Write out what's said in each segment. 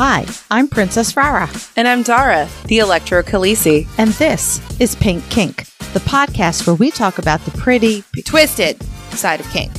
Hi, I'm Princess Rara, And I'm Dara, the Electro Khaleesi. and this is Pink Kink, the podcast where we talk about the pretty, Twisted side of kink.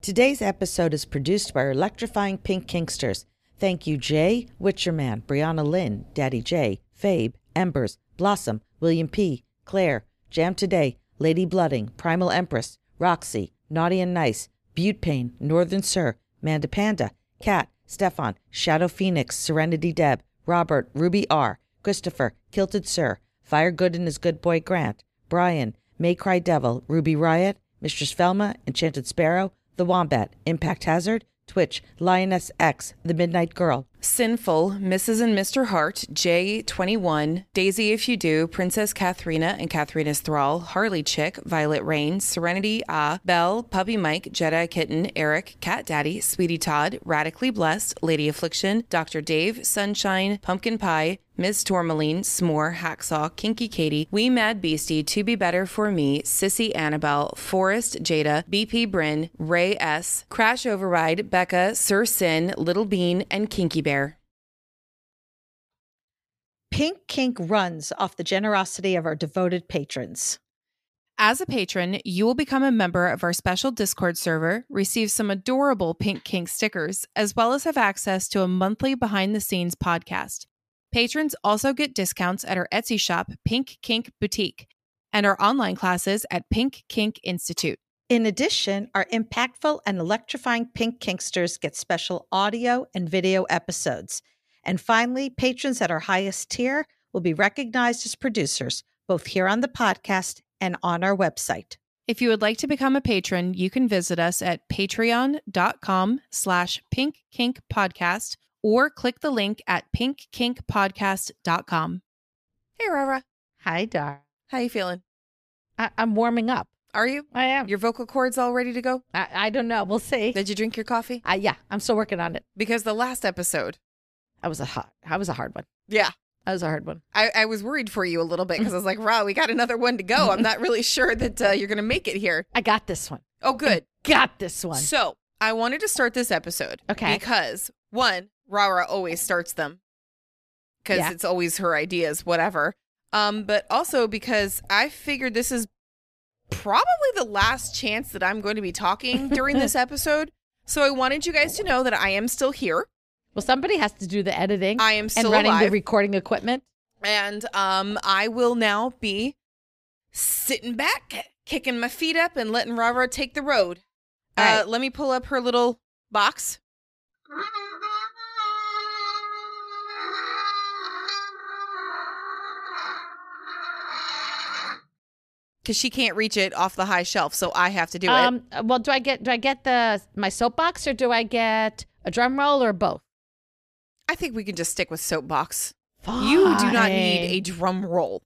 Today's episode is produced by our electrifying pink kinksters. Thank you, Jay, Witcherman, Brianna Lynn, Daddy J, Fabe, Embers, Blossom, William P, Claire, Jam Today, Lady Blooding, Primal Empress, Roxy, Naughty and Nice, Butte Pain, Northern Sir, Manda Panda, Cat, Stefan, Shadow Phoenix, Serenity Deb, Robert, Ruby R, Christopher, Kilted Sir, Fire Good and His Good Boy Grant, Brian, May Cry Devil, Ruby Riot, Mistress Velma, Enchanted Sparrow, The Wombat, Impact Hazard, Twitch, Lioness X, The Midnight Girl, Sinful, Mrs. and Mr. Hart, J21, Daisy If You Do, Princess Katharina and Katharina's Thrall, Harley Chick, Violet Rain, Serenity Ah, Belle, Puppy Mike, Jedi Kitten, Eric, Cat Daddy, Sweetie Todd, Radically Blessed, Lady Affliction, Dr. Dave, Sunshine, Pumpkin Pie, Ms. Tourmaline, S'more, Hacksaw, Kinky Katie, Wee Mad Beastie, To Be Better For Me, Sissy Annabelle, Forest Jada, BP Bryn, Ray S, Crash Override, Becca, Sir Sin, Little Bean, and Kinky Bear. Pink Kink runs off the generosity of our devoted patrons. As a patron, you will become a member of our special Discord server, receive some adorable Pink Kink stickers, as well as have access to a monthly behind the scenes podcast. Patrons also get discounts at our Etsy shop, Pink Kink Boutique, and our online classes at Pink Kink Institute. In addition, our impactful and electrifying Pink Kinksters get special audio and video episodes. And finally, patrons at our highest tier will be recognized as producers, both here on the podcast and on our website. If you would like to become a patron, you can visit us at patreon.com slash pinkkinkpodcast or click the link at pinkkinkpodcast.com. Hey, Rara. Hi, Dar. How you feeling? I, I'm warming up. Are you? I am. Your vocal cords all ready to go? I, I don't know. We'll see. Did you drink your coffee? Uh, yeah, I'm still working on it. Because the last episode, That was a hard. That was a hard one. yeah, That was a hard one. I, I was worried for you a little bit because I was like, "Wow, we got another one to go." I'm not really sure that uh, you're going to make it here. I got this one. Oh, good. Got this one. So I wanted to start this episode, Okay. because one, Rara always starts them because Yeah. it's always her ideas, whatever. Um, but also because I figured this is probably the last chance that I'm going to be talking during this episode. So I wanted you guys to know that I am still here. Well, somebody has to do the editing I am and still running alive. the recording equipment. and um I will now be sitting back, kicking my feet up, and letting Rara take the road. All uh, right. let me pull up her little box. Because she can't reach it off the high shelf, so I have to do it. Um. Well, do I get do I get the my soapbox or do I get a drum roll or both? I think we can just stick with soapbox. You do not need a drum roll.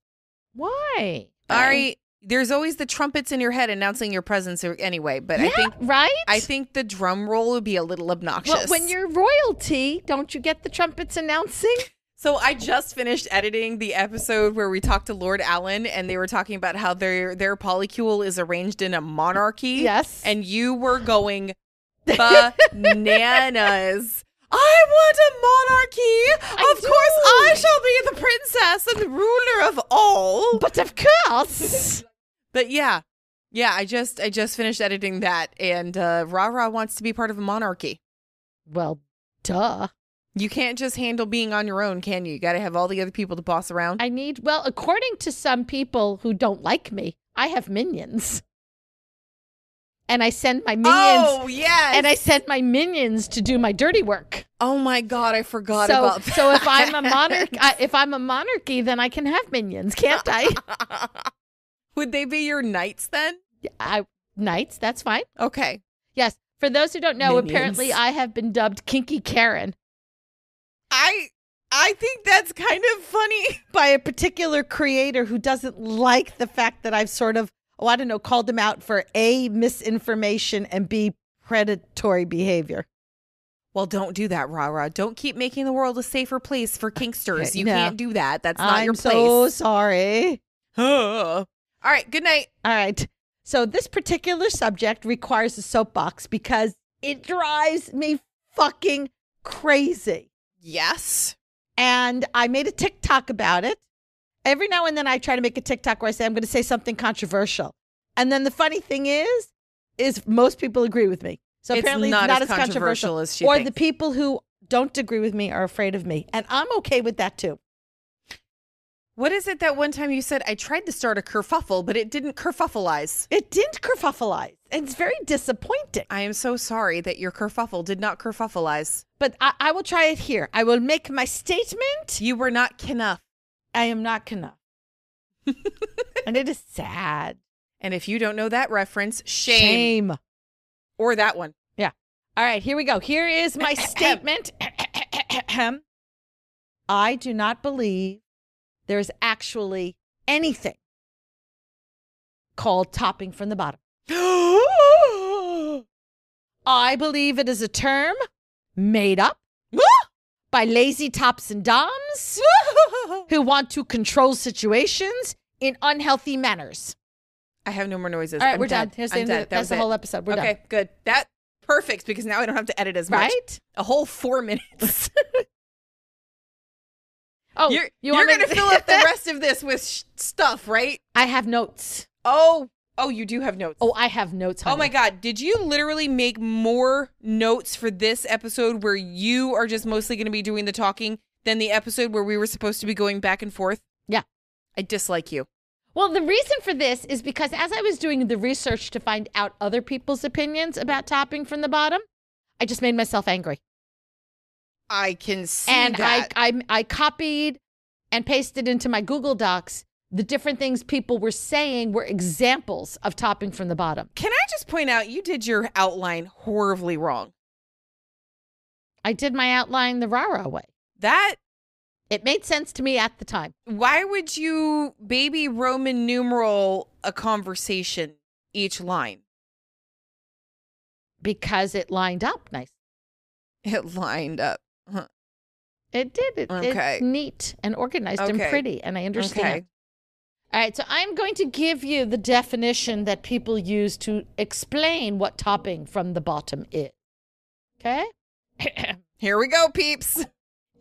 Why? All right. There's always the trumpets in your head announcing your presence anyway, but I think right. I think the drum roll would be a little obnoxious. Well, when you're royalty, don't you get the trumpets announcing? So I just finished editing the episode where we talked to Lord Allen and they were talking about how their their polycule is arranged in a monarchy. Yes. And you were going bananas. I want a monarchy. I of course. I shall be the princess and the ruler of all. but of course. But yeah, yeah, I just I just finished editing that, and uh, Ra Ra wants to be part of a monarchy. well, duh. You can't just handle being on your own, can you? You got to have all the other people to boss around. I need, well, according to some people who don't like me, I have minions. And I send my minions oh yes, and I send my minions to do my dirty work. oh my god, I forgot so about that. so if I'm a monarch I, if I'm a monarchy then I can have minions, can't I? would they be your knights then? I knights, that's fine. Okay, Yes. For those who don't know, Minions. apparently I have been dubbed Kinky Karen. I I think that's kind of funny. by a particular creator who doesn't like the fact that I've sort of, oh, I don't know, called him out for A, misinformation, and B, predatory behavior. Well, don't do that, Ra Ra. Don't keep making the world a safer place for kinksters. Okay, You no. can't do that. That's not I'm your place. so sorry. All right. Good night. All right. So this particular subject requires a soapbox because it drives me fucking crazy. Yes. And I made a TikTok about it. Every now and then I try to make a TikTok where I say I'm going to say something controversial. And then the funny thing is, is most people agree with me. So It's apparently not it's not as as controversial. controversial as she or thinks. the people who don't agree with me are afraid of me. And I'm okay with that too. What is it that one time you said I tried to start a kerfuffle, but it didn't kerfuffleize? It didn't kerfuffleize. It's very disappointing. I am so sorry that your kerfuffle did not kerfuffleize. But I, I will try it here. I will make my statement. You were not knuff. I am not Kana. and it is sad. And if you don't know that reference, shame. Shame. Or that one. Yeah. All right, here we go. Here is my statement. I do not believe there's actually anything called topping from the bottom. I believe it is a term made up by lazy tops and doms who want to control situations in unhealthy manners. I have no more noises. All right, I'm we're dead. done. Here's the, that's That was the it. whole episode. We're okay, done. good. That perfect because now I don't have to edit as much. Right? A whole four minutes. Oh, you're you you're gonna fill up the rest of this with sh- stuff, right? I have notes. Oh, oh, you do have notes. Oh, I have notes. Oh my God. Did you literally make more notes for this episode where you are just mostly going to be doing the talking than the episode where we were supposed to be going back and forth? Yeah. I dislike you. Well, the reason for this is because as I was doing the research to find out other people's opinions about topping from the bottom, I just made myself angry. I can see and that. I, I I copied and pasted into my Google Docs the different things people were saying were examples of topping from the bottom. Can I just point out you did your outline horribly wrong? I did my outline the rah-rah way. That It made sense to me at the time. why would you baby Roman numeral a conversation each line? because it lined up nice. It lined up. Huh. It did. It, Okay. It's neat and organized and pretty, and I understand. Okay. All right, so I'm going to give you the definition that people use to explain what topping from the bottom is. Okay? Here we go, peeps.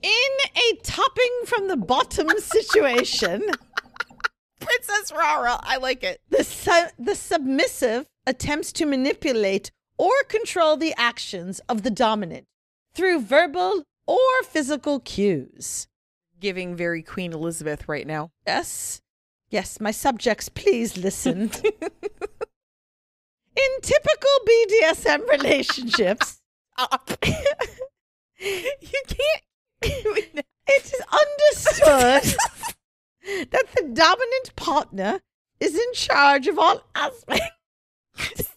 In a topping from the bottom situation, Princess Rara. I like it. the, su- the submissive attempts to manipulate or control the actions of the dominant through verbal or physical cues. Giving very Queen Elizabeth right now. Yes. Yes, my subjects, please listen. In typical BDSM relationships, you can't. it is understood that the dominant partner is in charge of all aspects.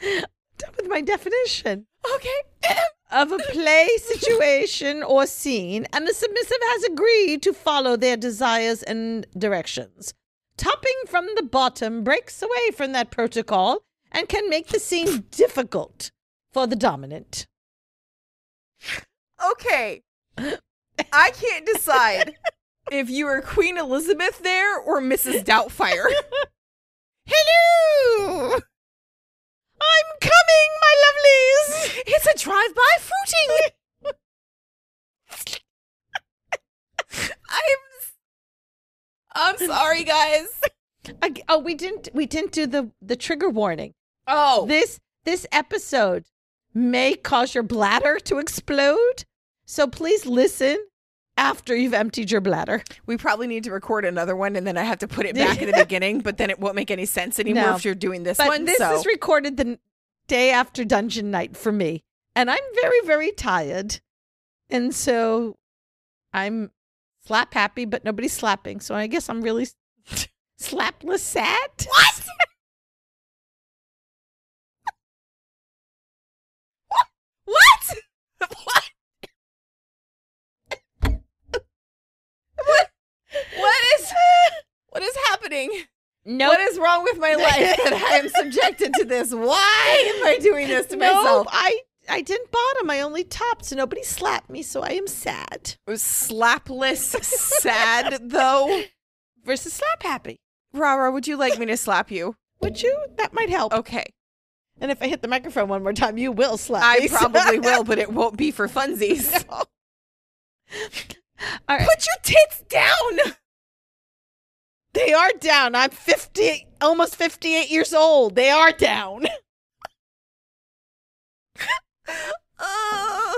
Done with my definition okay. Of a play situation or scene, and the submissive has agreed to follow their desires and directions. Topping from the bottom breaks away from that protocol and can make the scene difficult for the dominant. Okay. I can't decide if you are Queen Elizabeth there or Mrs. Doubtfire. Hello! I'm coming, my lovelies! It's a drive-by fruiting. I'm I'm sorry, guys. I, oh, we didn't we didn't do the the trigger warning. Oh, This this episode may cause your bladder to explode. So please listen after you've emptied your bladder. we probably need to record another one, and then I have to put it back in the beginning. But then it won't make any sense anymore No. if you're doing this But one. this so is recorded the day after dungeon night for me. And I'm very, very tired. And so I'm slap happy, but nobody's slapping. So I guess I'm really slapless sad. what? what? What? What? What is what is happening? No, What is wrong with my life that I am subjected to this? Why am I doing this to no, myself? I I didn't bottom. I only topped, so nobody slapped me. So I am sad. Slapless, sad though. versus slap happy. Rara, would you like me to slap you? Would you? That might help. Okay. And if I hit the microphone one more time, you will slap I me. probably will, but it won't be for funsies. All right. Put your tits down. They are down. I'm 50, almost 58 years old. They are down.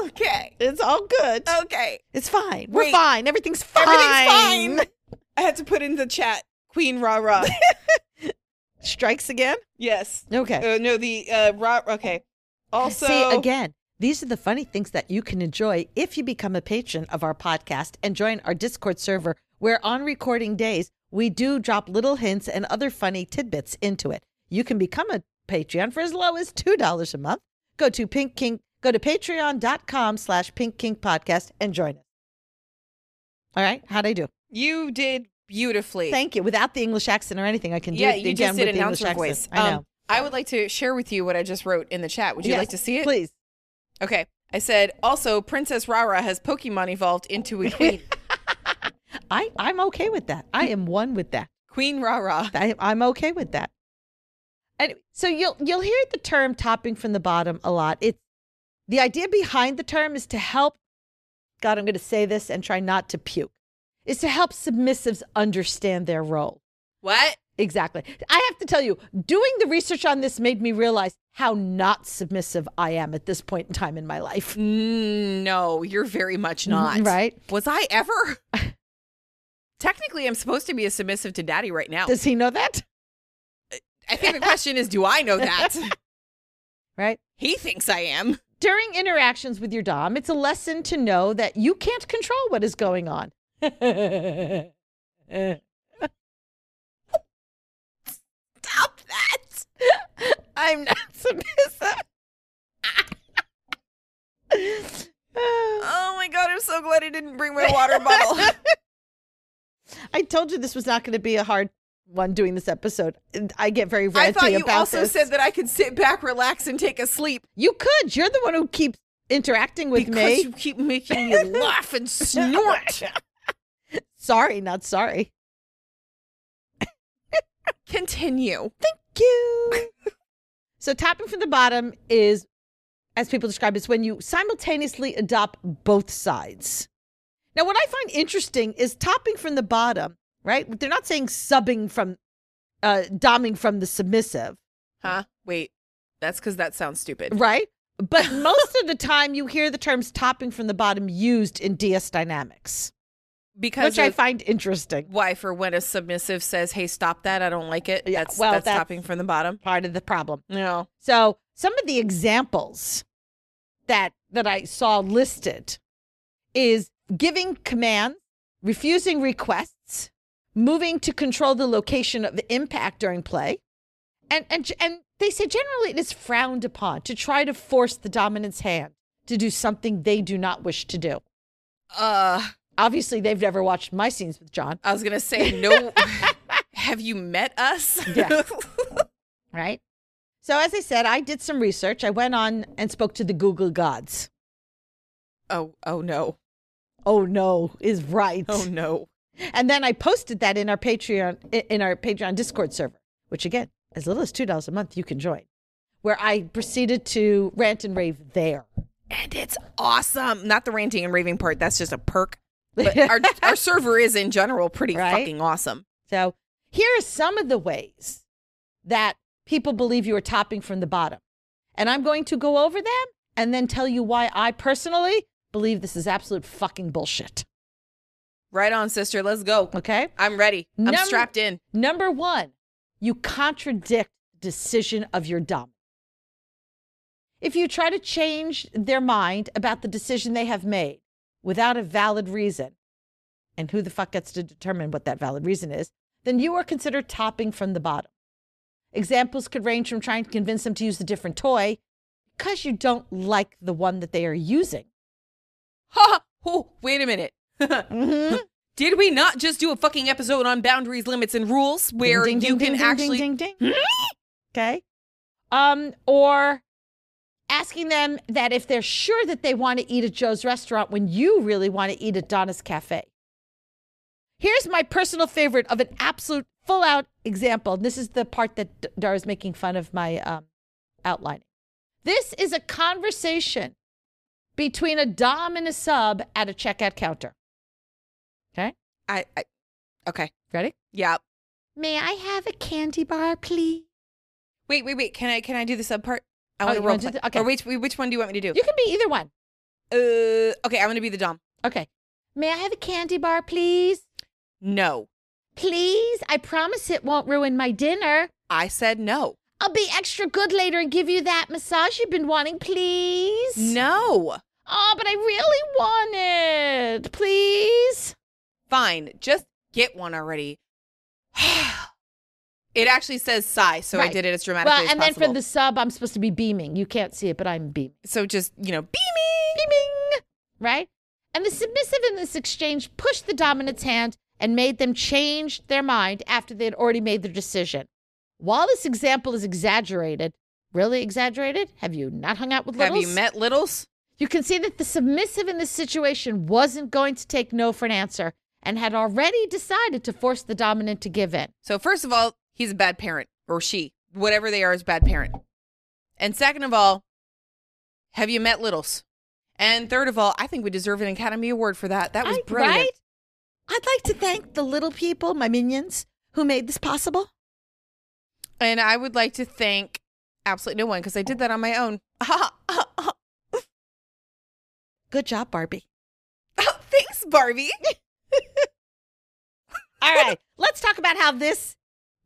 okay. It's all good. Okay. It's fine. We're Wait. fine. Everything's fine. Everything's fine. I had to put in the chat Queen Rara. Strikes again? yes. Okay. Uh, no, the uh, Ra. Okay. Also, See, again, these are the funny things that you can enjoy if you become a patron of our podcast and join our Discord server, where on recording days, we do drop little hints and other funny tidbits into it. You can become a Patreon for as low as $2 a month. Go to Pink Kink, go to patreon.com slash Pink Kink podcast and join us. All right. How'd I do? you did beautifully. Thank you. Without the English accent or anything, I can do yeah, it you just did with the English announcer voice. I know. Um, I would like to share with you what I just wrote in the chat. Would you Yes, like to see it? Please. Okay. I said also Princess Rara has Pokemon evolved into a queen. I, I'm okay with that. I am one with that. queen Rara. I, I'm okay with that. And so you'll you'll hear the term topping from the bottom a lot. It's the idea behind the term is to help. God, I'm going to say this and try not to puke. Is to help submissives understand their role. What? Exactly. I have to tell you, doing the research on this made me realize how not submissive I am at this point in time in my life. Mm, No, you're very much not. Right? Was I ever? Technically, I'm supposed to be a submissive to daddy right now. Does he know that? I think the question is, do I know that? Right? he thinks I am. During interactions with your Dom, it's a lesson to know that you can't control what is going on. Stop that. I'm not submissive. Oh my god, I'm so glad I didn't bring my water bottle. I told you this was not going to be a hard one doing this episode. I get very ranty I thought you also this. said that I could sit back, relax, and take a sleep. you could. You're the one who keeps interacting with because me. you keep making me laugh and snort. sorry, not sorry. Continue. Thank you. so topping from the bottom is, as people describe, it's when you simultaneously adopt both sides. Now, what I find interesting is topping from the bottom, right? They're not saying subbing from, uh, doming from the submissive, Huh? Wait. That's because that sounds stupid. right? But most of the time, you hear the terms topping from the bottom used in DS dynamics, Because which I find interesting. why for when a submissive says, "Hey, stop that! I don't like it." Yeah, that's well, that's, that's- stopping from the bottom. Part of the problem. No. So some of the examples that that I saw listed is giving commands, refusing requests, moving to control the location of the impact during play, and and and they say generally it is frowned upon to try to force the dominant's hand to do something they do not wish to do. Uh, Obviously, they've never watched my scenes with John, I was gonna say no. Have you met us? Yeah. right? So as I said, I did some research. I went on and spoke to the Google gods. oh, oh no. Oh no, is right. Oh no. And then I posted that in our Patreon in our Patreon Discord server, which again, as little as two dollars a month, you can join. Where I proceeded to rant and rave there. And it's awesome. Not the ranting and raving part. That's just a perk. But our our server is in general pretty Right? fucking awesome. So here are some of the ways that people believe you are topping from the bottom. And I'm going to go over them and then tell you why I personally believe this is absolute fucking bullshit. Right on, sister. Let's go. Okay? I'm ready. I'm Number- strapped in. Number one, you contradict the decision of your dom. If you try to change their mind about the decision they have made without a valid reason, and who the fuck gets to determine what that valid reason is, then you are considered topping from the bottom. Examples could range from trying to convince them to use a different toy because you don't like the one that they are using. Ha! Oh, wait a minute. Mhm. Did we not just do a fucking episode on boundaries, limits, and rules where Ding, ding, you ding, can ding, actually ding, ding, ding. okay um or asking them that if they're sure that they want to eat at joe's restaurant when you really want to eat at donna's cafe Here's my personal favorite of an absolute full out example. This is the part that Dara's making fun of my um, outlining. This is a conversation between a Dom and a sub at a checkout counter. Okay. I, I okay. Ready? Yeah. May I have a candy bar, please? Wait, wait, wait. Can I can I do the sub part? I Oh, want you to role do play. the- okay. Or which which one do you want me to do? You can be either one. Uh, okay, I'm gonna be the dom. Okay. May I have a candy bar, please? No, Please. I promise it won't ruin my dinner. I said no. I'll be extra good later and give you that massage you've been wanting, please. No. Oh, but I really want it. Please. Fine, just get one already. it actually says sigh, so I did it as dramatically Well, as and then for the sub, I'm supposed to be beaming. You can't see it, but I'm beaming. so just you know, beaming. Beaming. Right? And the submissive in this exchange pushed the dominant's hand and made them change their mind after they had already made their decision. While this example is exaggerated, really exaggerated, have you not hung out with Have littles? you met littles? You can see that the submissive in this situation wasn't going to take no for an answer and had already decided to force the dominant to give in. So first of all, he's a bad parent, or she, whatever they are, is a bad parent. And second of all, have you met littles? And third of all, I think we deserve an Academy Award for that. That was I- brilliant. right? I'd like to thank the little people, my minions, who made this possible. And I would like to thank absolutely no one because I did that on my own. Good job, Barbie. Oh, thanks, Barbie. All right, let's talk about how this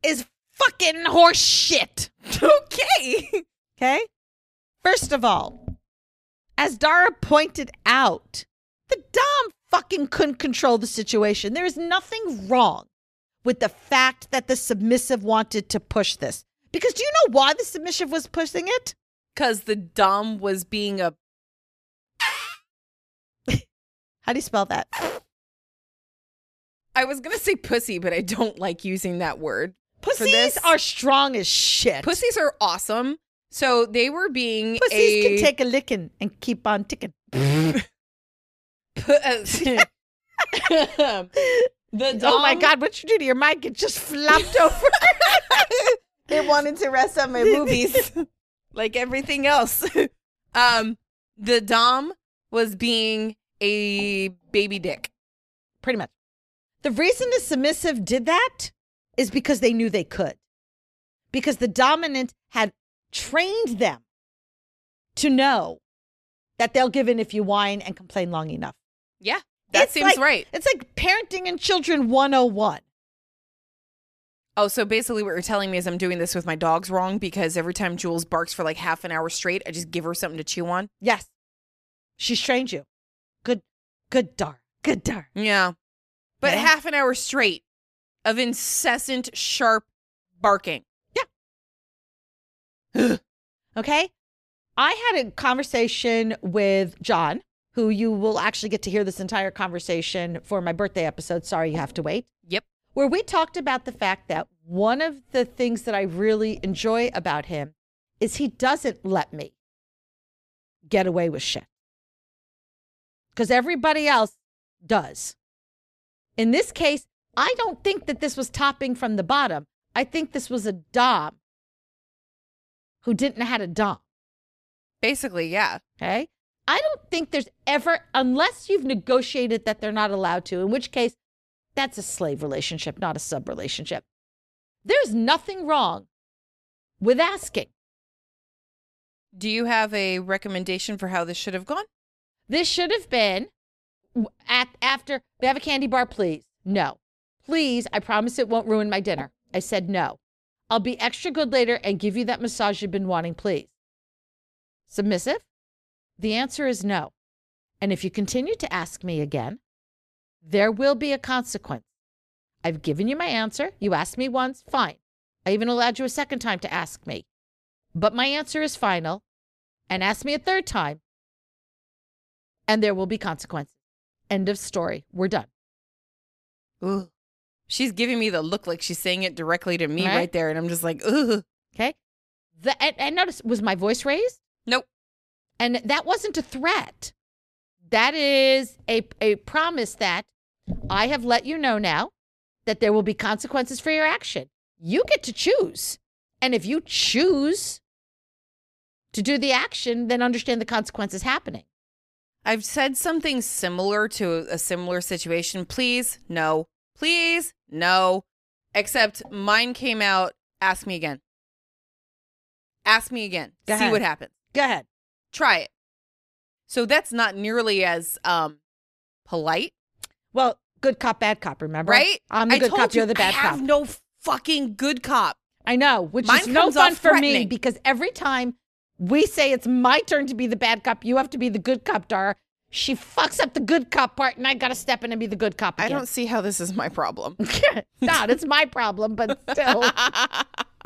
is fucking horse shit. okay. Okay? First of all, as Dara pointed out, the Dom fucking couldn't control the situation. There is nothing wrong with the fact that the submissive wanted to push this. Because do you know why the submissive was pushing it? Because the Dom was being a. How do you spell that? I was going to say pussy, but I don't like using that word. Pussies are strong as shit. Pussies are awesome. So they were being. Pussies a, can take a licking and keep on ticking. pu- uh, the Dom, Oh my God, what you do to your mic? It just flopped over. they wanted to rest on my movies like everything else. um, the Dom was being a baby dick. Pretty much. The reason the submissive did that is because they knew they could. Because the dominant had trained them to know that they'll give in if you whine and complain long enough. Yeah, that It's seems like- right. It's like parenting and children 101. Oh, so basically, what you're telling me is I'm doing this with my dogs wrong because every time Jules barks for like half an hour straight, I just give her something to chew on. Yes. She's trained you. Good, good Dar. Good Dar. Yeah, but Yeah. half an hour straight of incessant, sharp barking. Yeah. okay. I had a conversation with John, who you will actually get to hear this entire conversation for my birthday episode. Sorry, you have to wait. Yep. Where we talked about the fact that one of the things that I really enjoy about him is he doesn't let me get away with shit. Because everybody else does. In this case, I don't think that this was topping from the bottom. I think this was a Dom who didn't know how to Dom. Basically, yeah. Okay. I don't think there's ever, unless you've negotiated that they're not allowed to, in which case that's a slave relationship, not a sub relationship. There's nothing wrong with asking. Do you have a recommendation for how this should have gone? This should have been at after we have a candy bar, please. No. Please, I promise it won't ruin my dinner. I said no. I'll be extra good later and give you that massage you've been wanting, please. Submissive? The answer is no. And if you continue to ask me again, there will be a consequence. I've given you my answer. You asked me once, fine. I even allowed you a second time to ask me. But my answer is final. And ask me a third time, and there will be consequences. End of story. We're done. Ooh. She's giving me the look like she's saying it directly to me right, Right. there. And I'm just like, ugh. Okay. The, and, and notice, was my voice raised? And that wasn't a threat. That is a, a promise that I have let you know now that there will be consequences for your action. You get to choose. And if you choose to do the action, then understand the consequences happening. I've said something similar to a similar situation. Please, no. Please, no. Except mine came out. Ask me again. Ask me again. Go See ahead. what happens. Go ahead. Try it. So that's not nearly as um polite, Well, good cop, bad cop, remember? right? I'm the I good cop, you, you're the bad cop. I have no fucking good cop. I know, which Mine is no fun for me because every time we say it's my turn to be the bad cop, you have to be the good cop, Dara. She fucks up the good cop part, and I got to step in and be the good cop I don't see how this is my problem. not. It's my problem, but still.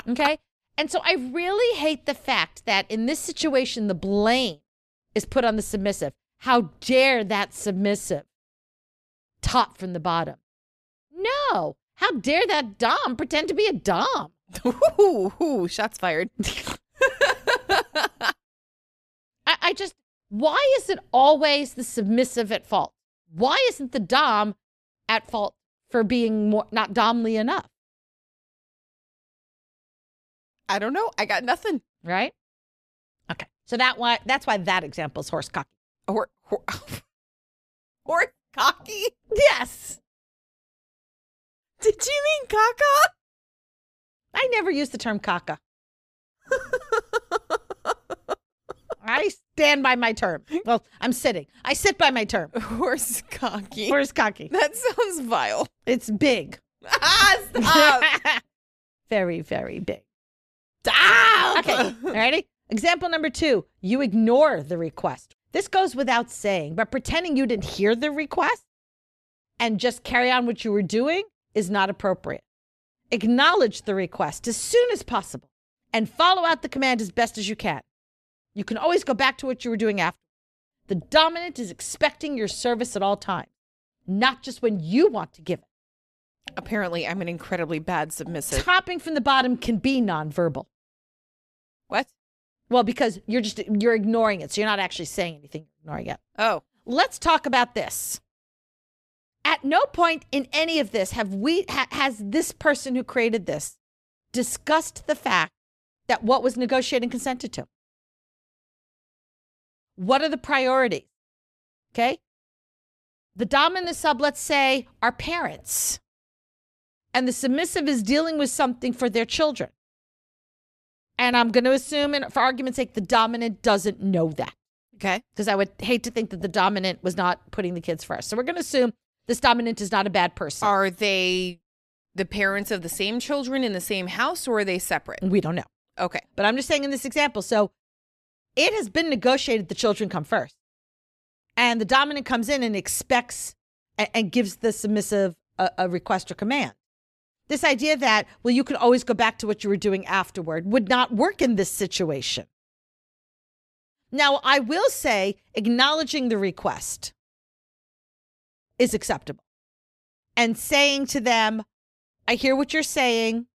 Okay. And so I really hate the fact that in this situation, the blame is put on the submissive. How dare that submissive top from the bottom? No. How dare that Dom pretend to be a Dom? ooh, ooh, shots fired. I, I just, why is it always the submissive at fault? Why isn't the Dom at fault for being more not Domly enough? I don't know. I got nothing. Right? Okay. So that why that's why that example is horse cocky. Or, or, or cocky. Yes. Did you mean caca? I never use the term caca. I stand by my term. Well, I'm sitting. I sit by my term. Horse cocky. Horse cocky. that sounds vile. It's big. Ah, stop. very, very big. Stop. Okay. Ready? Example number two you ignore the request. This goes without saying, but pretending you didn't hear the request and just carry on what you were doing is not appropriate. Acknowledge the request as soon as possible and follow out the command as best as you can. You can always go back to what you were doing after. The dominant is expecting your service at all times, not just when you want to give it. Apparently, I'm an incredibly bad submissive. Topping from the bottom can be nonverbal. What? Well, because you're just you're ignoring it, so you're not actually saying anything. You're ignoring it. Oh, Let's talk about this. At no point in any of this have we ha- has this person who created this discussed the fact that what was negotiated and consented to. What are the priorities? Okay. The dominant sub, let's say, are parents, and the submissive is dealing with something for their children. And I'm going to assume, and for argument's sake, the dominant doesn't know that okay. because I would hate to think that the dominant was not putting the kids first. So we're going to assume this dominant is not a bad person. Are they the parents of the same children in the same house or are they separate? we don't know. Okay. But I'm just saying in this example. So it has been negotiated the children come first. And the dominant comes in and expects and, and gives the submissive a, a request or command. This idea that, well, you can always go back to what you were doing afterward would not work in this situation. Now, I will say acknowledging the request is acceptable and saying to them, I hear what you're saying,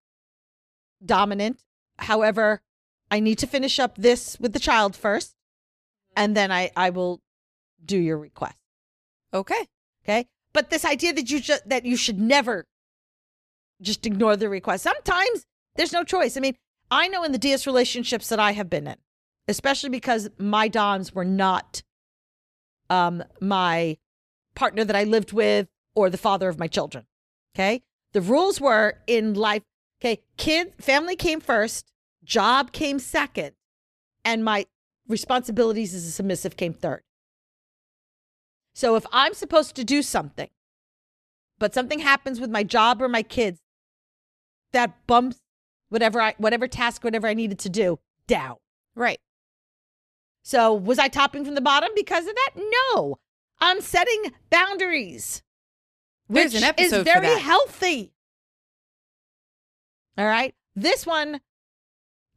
dominant. However, I need to finish up this with the child first, and then I, I will do your request. Okay. Okay. But this idea that you just that you should never just ignore the request. Sometimes there's no choice. I mean, I know in the DS relationships that I have been in, especially because my doms were not um my partner that I lived with or the father of my children. Okay? The rules were in life, okay, kid family came first, job came second, and my responsibilities as a submissive came third. So if I'm supposed to do something, but something happens with my job or my kids that bumps whatever I whatever task, whatever I needed to do down. Right. So was I topping from the bottom because of that? No. I'm setting boundaries. There's which an episode is very healthy. All right. This one,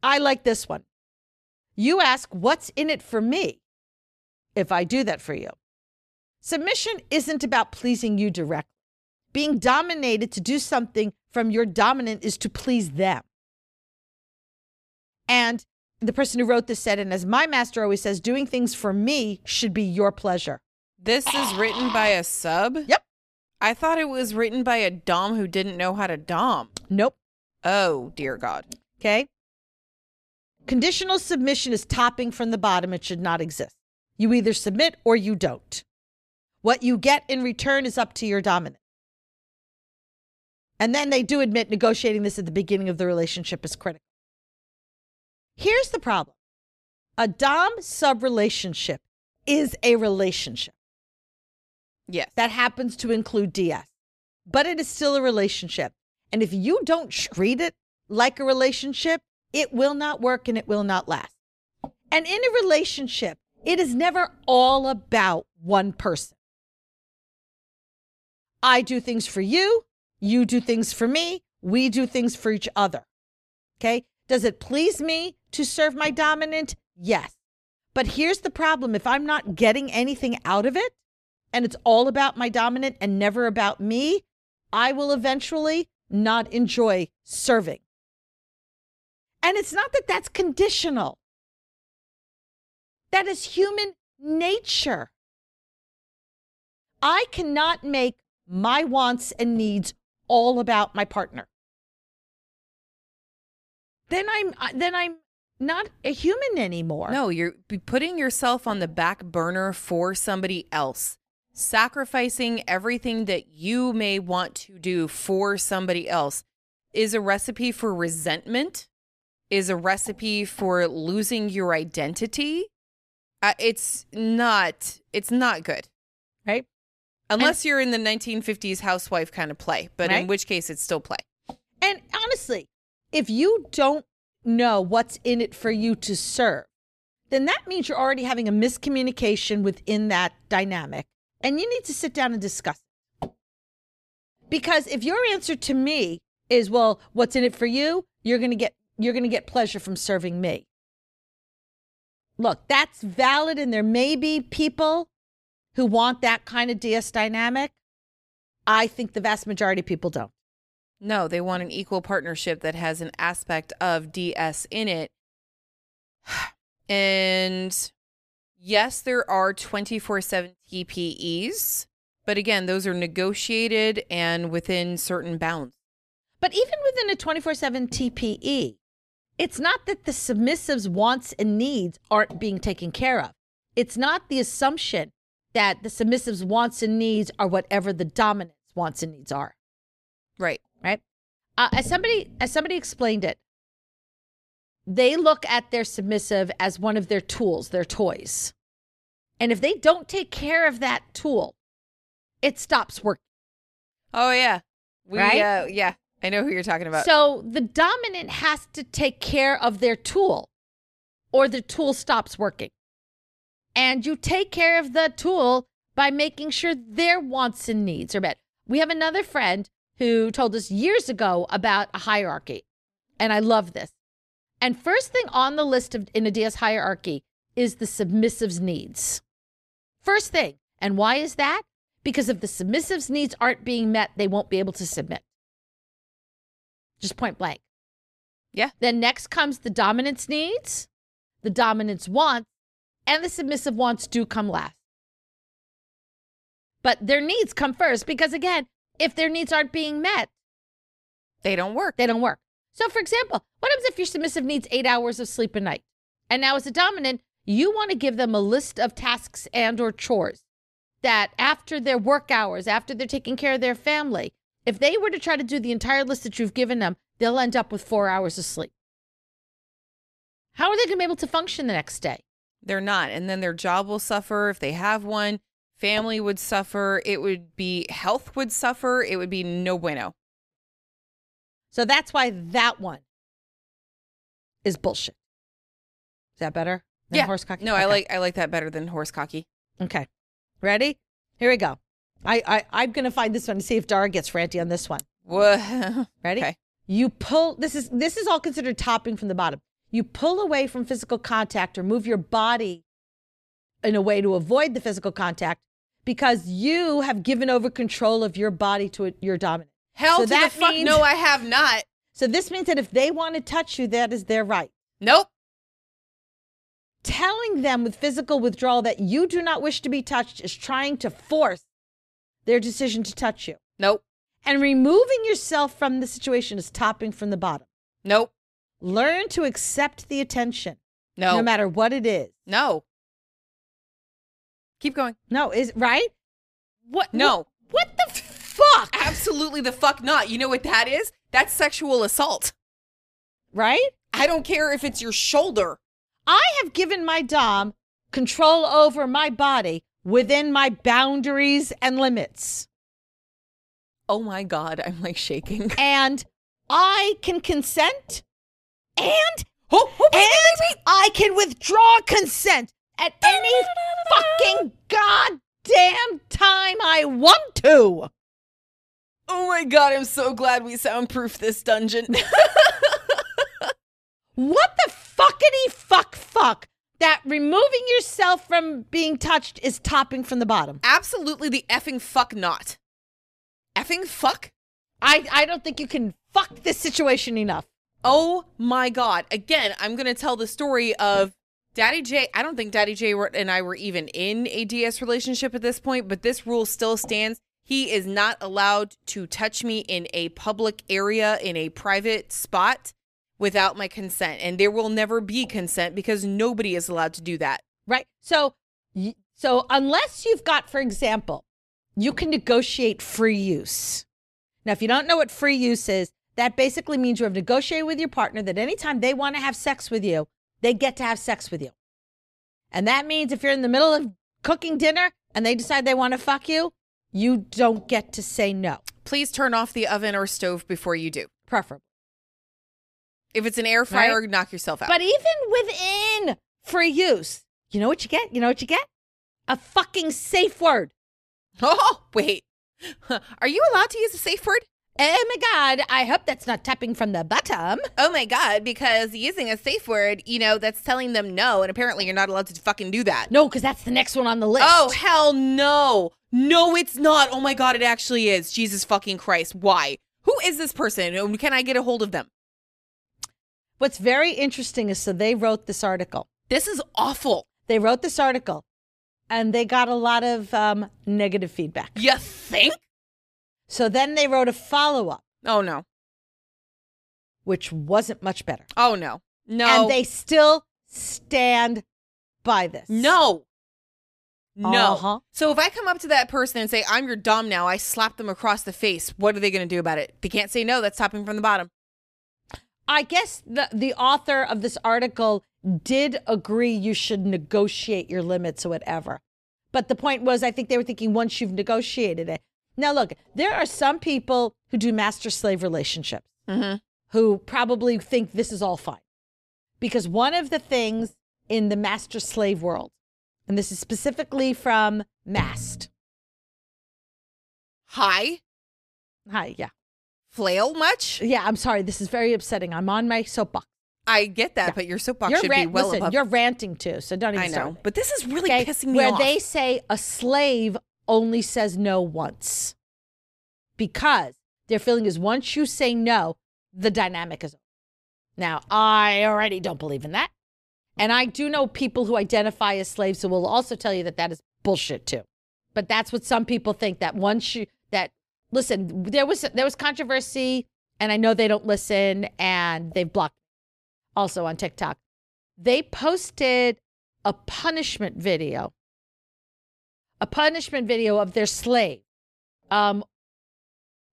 I like this one. You ask, what's in it for me if I do that for you? Submission isn't about pleasing you directly. Being dominated to do something from your dominant is to please them. And the person who wrote this said, and as my master always says, doing things for me should be your pleasure. This is written by a sub? Yep. I thought it was written by a Dom who didn't know how to Dom. Nope. Oh, dear God. Okay. Conditional submission is topping from the bottom. It should not exist. You either submit or you don't. What you get in return is up to your dominant. And then they do admit negotiating this at the beginning of the relationship is critical. Here's the problem a Dom sub relationship is a relationship Yes. that happens to include DS, but it is still a relationship. And if you don't treat it like a relationship, it will not work and it will not last. And in a relationship, it is never all about one person. I do things for you, you do things for me, we do things for each other. Okay? Does it please me to serve my dominant? Yes. But here's the problem if I'm not getting anything out of it, and it's all about my dominant and never about me, I will eventually not enjoy serving. And it's not that that's conditional, that is human nature. I cannot make my wants and needs all about my partner. Then I'm uh, then I'm not a human anymore. No, you're putting yourself on the back burner for somebody else, sacrificing everything that you may want to do for somebody else is a recipe for resentment, is a recipe for losing your identity. Uh, it's not it's not good. right? Unless you're in the 1950s housewife kind of play, but in which case it's still play. And honestly, if you don't know what's in it for you to serve, then that means you're already having a miscommunication within that dynamic. And you need to sit down and discuss it. Because if your answer to me is, well, what's in it for you? You're going to get you're going to get pleasure from serving me. Look, that's valid and there may be people who want that kind of DS dynamic. I think the vast majority of people don't. No, they want an equal partnership that has an aspect of DS in it. And yes, there are 24 7 TPEs, but again, those are negotiated and within certain bounds. But even within a 24 7 TPE, it's not that the submissive's wants and needs aren't being taken care of. It's not the assumption that the submissive's wants and needs are whatever the dominant's wants and needs are, Right. right? Uh, as somebody as somebody explained it, they look at their submissive as one of their tools, their toys. And if they don't take care of that tool, it stops working. Oh, yeah. We, Right? uh, yeah. I know who you're talking about. So the dominant has to take care of their tool or the tool stops working. And you take care of the tool by making sure their wants and needs are met. We have another friend who told us years ago about a hierarchy. And I love this. And first thing on the list of in a DS hierarchy is the submissive's needs. First thing. And why is that? Because if the submissive's needs aren't being met, they won't be able to submit. Just point blank. Yeah. Then next comes the dominant's needs, the dominant's wants, and the submissive wants do come last. But their needs come first because, again, if their needs aren't being met, they don't work. they don't work. So, for example, what happens if your submissive needs eight hours of sleep a night? And now, as a dominant, you want to give them a list of tasks and or chores that after their work hours, after they're taking care of their family, if they were to try to do the entire list that you've given them, they'll end up with four hours of sleep. How are they going to be able to function the next day? They're not. And then their job will suffer if they have one. Family would suffer. It would be health would suffer. It would be no bueno. So that's why that one is bullshit. Is that better? than yeah. horse cocky? No, I like I like that better than horse cocky. Okay. Ready? Here we go. I, I I'm gonna find this one and see if Dara gets franty on this one. Whoa. Ready? Okay. You pull this is this is all considered topping from the bottom. You pull away from physical contact or move your body in a way to avoid the physical contact because you have given over control of your body to your dominant. Hell So to that the fuck means- no, I have not. So this means that if they want to touch you, that is their right. Nope. telling them with physical withdrawal that you do not wish to be touched is trying to force their decision to touch you. Nope. And removing yourself from the situation is topping from the bottom. Nope. Learn to accept the attention, No. no matter what it is. no. Keep going. No, is right? What? No. What, what the fuck? Absolutely the fuck not. You know what that is? That's sexual assault. Right? I don't care if it's your shoulder. I have given my Dom control over my body within my boundaries and limits. Oh my God, I'm like shaking. And I can consent and Oh, oh wait, and wait, wait. I can withdraw consent at any fucking goddamn time I want to. Oh my God, I'm so glad we soundproofed this dungeon. What the fuckity fuck fuck that removing yourself from being touched is topping from the bottom. Absolutely the effing fuck not. Effing fuck? I, I don't think you can fuck this situation enough. Oh my God. Again, I'm going to tell the story of Daddy J. I don't think Daddy J and I were even in a DS relationship at this point, but this rule still stands. He is not allowed to touch me in a public area, in a private spot without my consent. And there will never be consent because nobody is allowed to do that. Right? So so unless you've got for example, you can negotiate free use. Now if you don't know what free use is, that basically means you have negotiated with your partner that anytime they want to have sex with you, they get to have sex with you. And that means if you're in the middle of cooking dinner and they decide they want to fuck you, you don't get to say no. Please turn off the oven or stove before you do. Preferably. If it's an air fryer, knock yourself out. But even within free use, you know what you get? You know what you get? A fucking safe word. oh, wait. Are you allowed to use a safe word? Oh my God, I hope that's not topping from the bottom. Oh my god, because using a safe word, you know, that's telling them no, and apparently you're not allowed to fucking do that. No, because that's the next one on the list. Oh hell no. No, it's not. Oh my god, it actually is. Jesus fucking Christ. Why? Who is this person? And Can I get a hold of them? What's very interesting is so they wrote this article. This is awful. They wrote this article and they got a lot of um, negative feedback. You think? So then they wrote a follow up, Oh no. which wasn't much better. Oh no. No. And they still stand by this. No. No. Uh-huh. So if I come up to that person and say, I'm your dom now, I slap them across the face, what are they going to do about it? They can't say no. That's topping from the bottom. I guess the the author of this article did agree you should negotiate your limits or whatever. But the point was, I think they were thinking once you've negotiated it. Now, look, there are some people who do master slave relationships Mm-hmm. who probably think this is all fine. Because one of the things in the master slave world, and this is specifically from Mast. Hi. Hi, yeah. Flail much? Yeah, I'm sorry. This is very upsetting. I'm on my soapbox. I get that, but your soapbox You're should be well listen, above. you're ranting too, so don't even I know, but this is really okay? pissing me where off. Where they say a slave only says no once. Because their feeling is once you say no the dynamic is over. Now i already don't believe in that. And i do know people who identify as slaves who will also tell you that that is bullshit too. But that's what some people think that once you that listen there was there was controversy and i know they don't listen and they've blocked also on tiktok. They posted a punishment video a punishment video of their slave um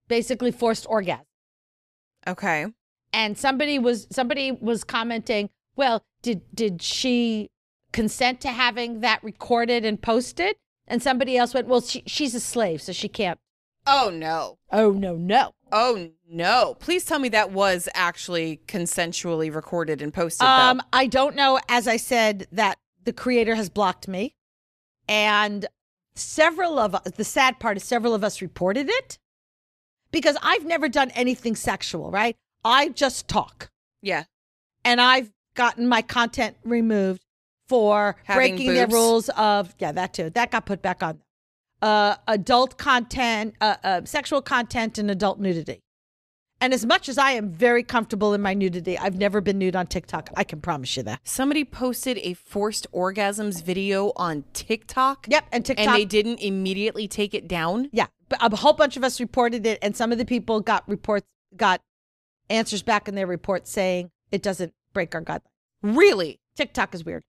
basically forced orgasm okay. and somebody was somebody was commenting well did did she consent to having that recorded and posted and somebody else went well she, she's a slave so she can't Oh no. oh no no Oh no. Please tell me that was actually consensually recorded and posted. um though. i don't know as i said that the creator has blocked me and several of us the sad part is several of us reported it. Because i've never done anything sexual right? I just talk. Yeah. and I've gotten my content removed for Having breaking the rules of yeah that too. That got put back on. Uh adult content uh, uh sexual content and adult nudity And as much as I am very comfortable in my nudity, I've never been nude on TikTok. I can promise you that. Somebody posted a forced orgasms video on TikTok. Yep, and TikTok. And they didn't immediately take it down. Yeah, but a whole bunch of us reported it, and some of the people got reports, got answers back in their reports saying it doesn't break our guidelines. Really? TikTok is weird.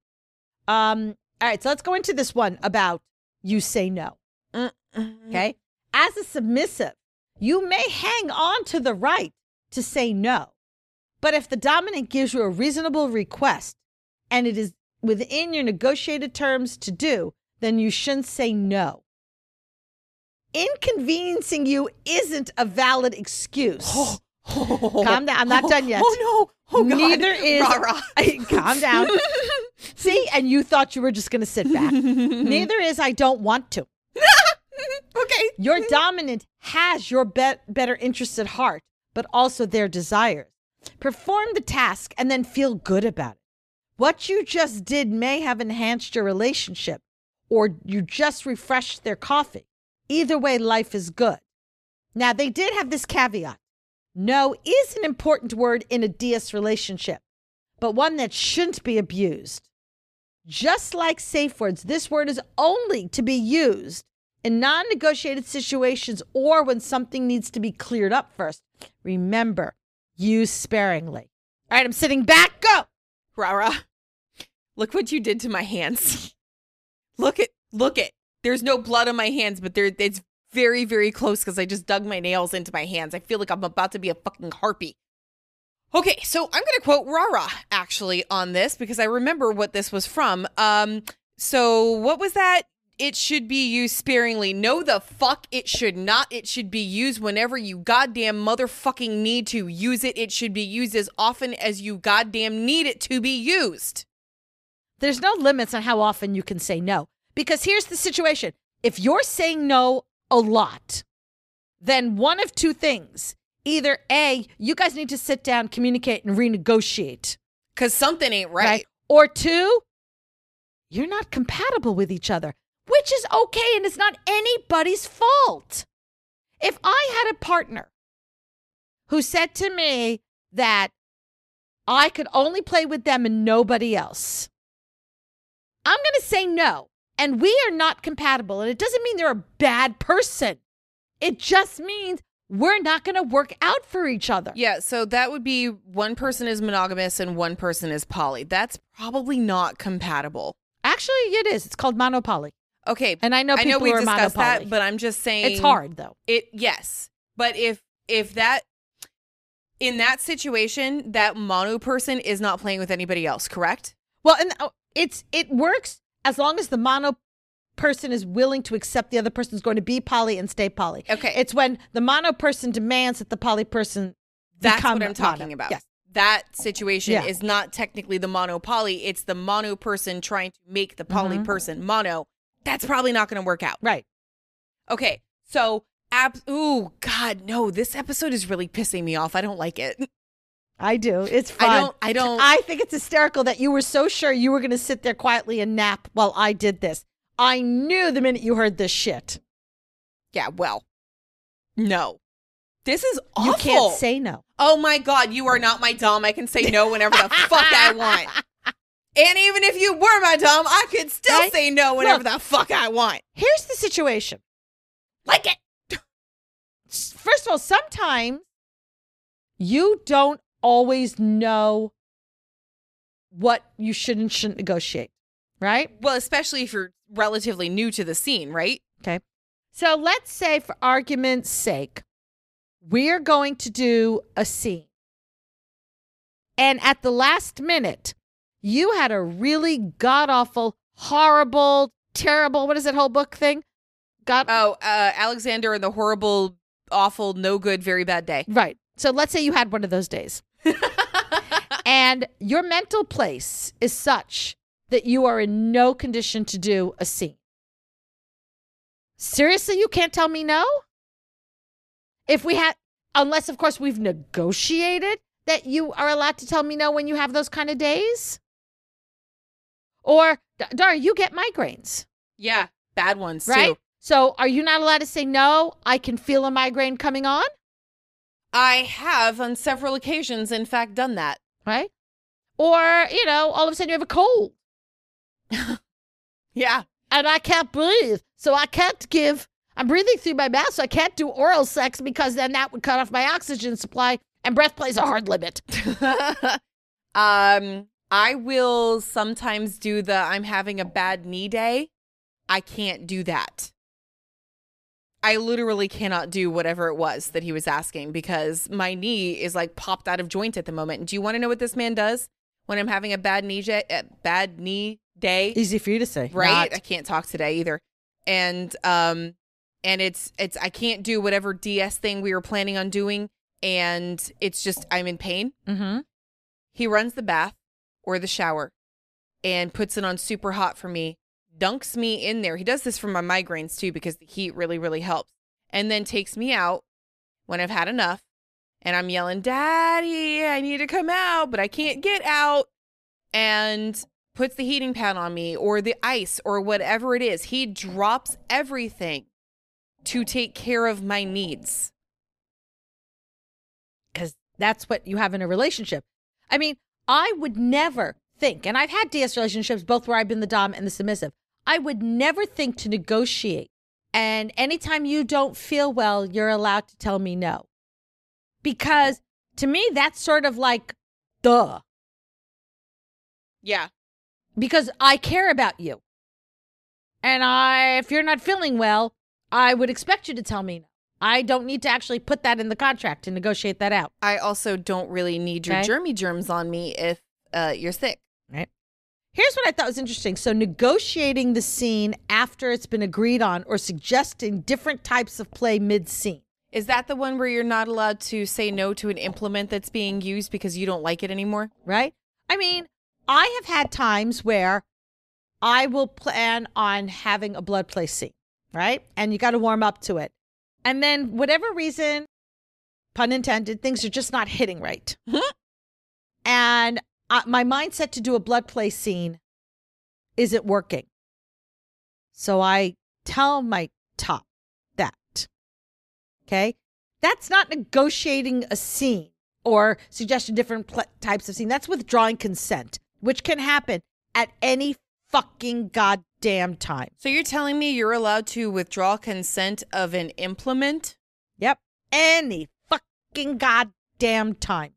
Um. All right, so let's go into this one about you say no. Okay. As a submissive, you may hang on to the right to say no. But if the dominant gives you a reasonable request and it is within your negotiated terms to do, then you shouldn't say no. Inconveniencing you isn't a valid excuse. Calm down. I'm not done yet. Oh no. Oh God. Neither is. Rah, rah. Calm down. See, and you thought you were just going to sit back. Neither is I don't want to. okay. Your dominant has your be- better interests at heart, but also their desires. Perform the task and then feel good about it. What you just did may have enhanced your relationship, or you just refreshed their coffee. Either way, life is good. Now, they did have this caveat no is an important word in a DS relationship, but one that shouldn't be abused. Just like safe words, this word is only to be used in non negotiated situations or when something needs to be cleared up first. Remember, use sparingly. All right, I'm sitting back. Go. Rara. Look what you did to my hands. look it. Look it. There's no blood on my hands, but there it's very, very close because I just dug my nails into my hands. I feel like I'm about to be a fucking harpy. Okay, so I'm gonna quote Rara actually on this because I remember what this was from. Um, so what was that? It should be used sparingly. No, the fuck it should not. It should be used whenever you goddamn motherfucking need to use it. It should be used as often as you goddamn need it to be used. There's no limits on how often you can say no. Because here's the situation if you're saying no a lot, then one of two things. Either A, you guys need to sit down, communicate, and renegotiate. Cause something ain't right. right? Or two, you're not compatible with each other, which is okay and it's not anybody's fault. If I had a partner who said to me that I could only play with them and nobody else, I'm going to say no. And we are not compatible. And it doesn't mean they're a bad person, it just means we're not going to work out for each other. Yeah, so that would be one person is monogamous and one person is poly. That's probably not compatible. Actually, it is. It's called monopoly. Okay, And I know I know we discussed monopoly. that, but I'm just saying it's hard though. It yes, but if if that in that situation, that mono person is not playing with anybody else, correct? Well, and uh, it's it works as long as the mono person is willing to accept the other person is going to be poly and stay poly. Okay. It's when the mono person demands that the poly person That's what I'm talking mono. about. Yes. That situation Yeah. is not technically the mono poly. It's the mono person trying to make the poly Mhm. person mono. That's probably not going to work out. Right. Okay, so ab- ooh, God, no, this episode is really pissing me off. I don't like it. I do. It's fun. I don't. I don't. I think it's hysterical that you were so sure you were going to sit there quietly and nap while I did this. I knew the minute you heard this shit. yeah. Well, no. This is awful. You can't say no. Oh my God, you are not my dom. I can say no whenever the fuck I want. And even if you were my dom, I could still Right? say no whenever Look. the fuck I want. Here's the situation. Like it. First of all, sometimes you don't always know what you should and shouldn't negotiate, right? Well, especially if you're relatively new to the scene, right? Okay. So let's say, for argument's sake, we're going to do a scene. And at the last minute, you had a really god awful, horrible, terrible, what is that whole book thing? God. Oh, uh, Alexander and the horrible, awful, no good, very bad day. right. So let's say you had one of those days. and your mental place is such that you are in no condition to do a scene. Seriously, you can't tell me no? If we had, unless of course we've negotiated that you are allowed to tell me no when you have those kind of days? Or, D- Dara, you get migraines, Yeah, bad ones right? too. So are you not allowed to say no? I can feel a migraine coming on? I have on several occasions, in fact, done that. right? Or, you know, all of a sudden you have a cold Yeah. and I can't breathe. So I can't give, I'm breathing through my mouth, so I can't do oral sex because then that would cut off my oxygen supply and breath plays a hard limit. um, I will sometimes do the I'm having a bad knee day. I can't do that. I literally cannot do whatever it was that he was asking because my knee is like popped out of joint at the moment. Do you want to know what this man does when I'm having a bad knee j- uh, bad knee day? Easy for you to say. right? Not. I can't talk today either. And um and it's it's I can't do whatever DS thing we were planning on doing and it's just I'm in pain. Mm-hmm. He runs the bath or the shower and puts it on super hot for me, dunks me in there. He does this for my migraines too because the heat really, really helps. And then takes me out when I've had enough and I'm yelling, Daddy, I need to come out, but I can't get out. And puts the heating pad on me or the ice or whatever it is. He drops everything to take care of my needs. because that's what you have in a relationship. I mean, I would never think, and I've had DS relationships both where I've been the dom and the submissive. I would never think to negotiate. And anytime you don't feel well, you're allowed to tell me no. Because to me, that's sort of like, duh, Yeah. because I care about you. And I, if you're not feeling well, I would expect you to tell me no. I don't need to actually put that in the contract to negotiate that out. I also don't really need your Okay. germy germs on me if uh, you're sick. Right. Here's what I thought was interesting. So, negotiating the scene after it's been agreed on or suggesting different types of play mid scene. Is that the one where you're not allowed to say no to an implement that's being used because you don't like it anymore? right? I mean, I have had times where I will plan on having a blood play scene, right? And you got to warm up to it. And then, whatever reason, pun intended, things are just not hitting right. and uh, my mindset to do a blood play scene isn't working. So I tell my top that. Okay. That's not negotiating a scene or suggesting different pl- types of scene. That's withdrawing consent, which can happen at any fucking goddamn time. So you're telling me you're allowed to withdraw consent of an implement? Yep. Any fucking goddamn time.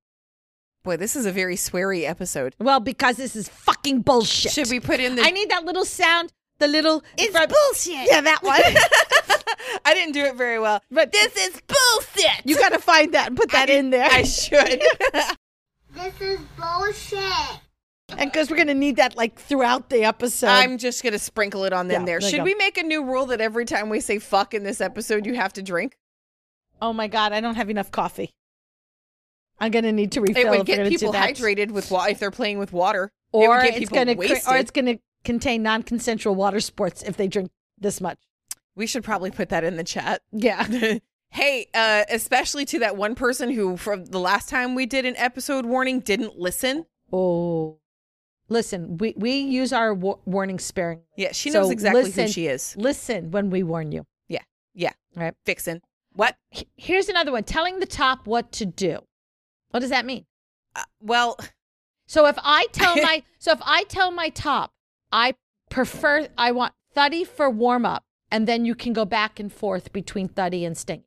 Boy, this is a very sweary episode. Well, because this is fucking bullshit. Should we put in the I need that little sound, the little. It's from- bullshit. Yeah, that one. I didn't do it very well. but This is bullshit. you got to find that and put that in there. I should. This is bullshit. And because we're going to need that like throughout the episode. I'm just gonna sprinkle it on them Yeah, there. there Should we make a new rule that every time we say fuck in this episode, you have to drink? oh my God, I don't have enough coffee. I'm going to need to refill It would get people hydrated with water if they're playing with water. Or get it's going to wasted. or it's going to contain non-consensual water sports if they drink this much. we should probably put that in the chat. Yeah. hey, uh, especially to that one person who, from the last time we did an episode warning, didn't listen. Oh. Listen, we, we use our wa- warning sparingly. Yeah, she So knows exactly listen- who she is. Listen when we warn you. Yeah, Yeah. Right. Vixen. What? Here's another one telling the top what to do. What does that mean? Uh, well, So if I tell my so if I tell my top, I prefer I want Thuddy for warm up, and then you can go back and forth between Thuddy and Sting.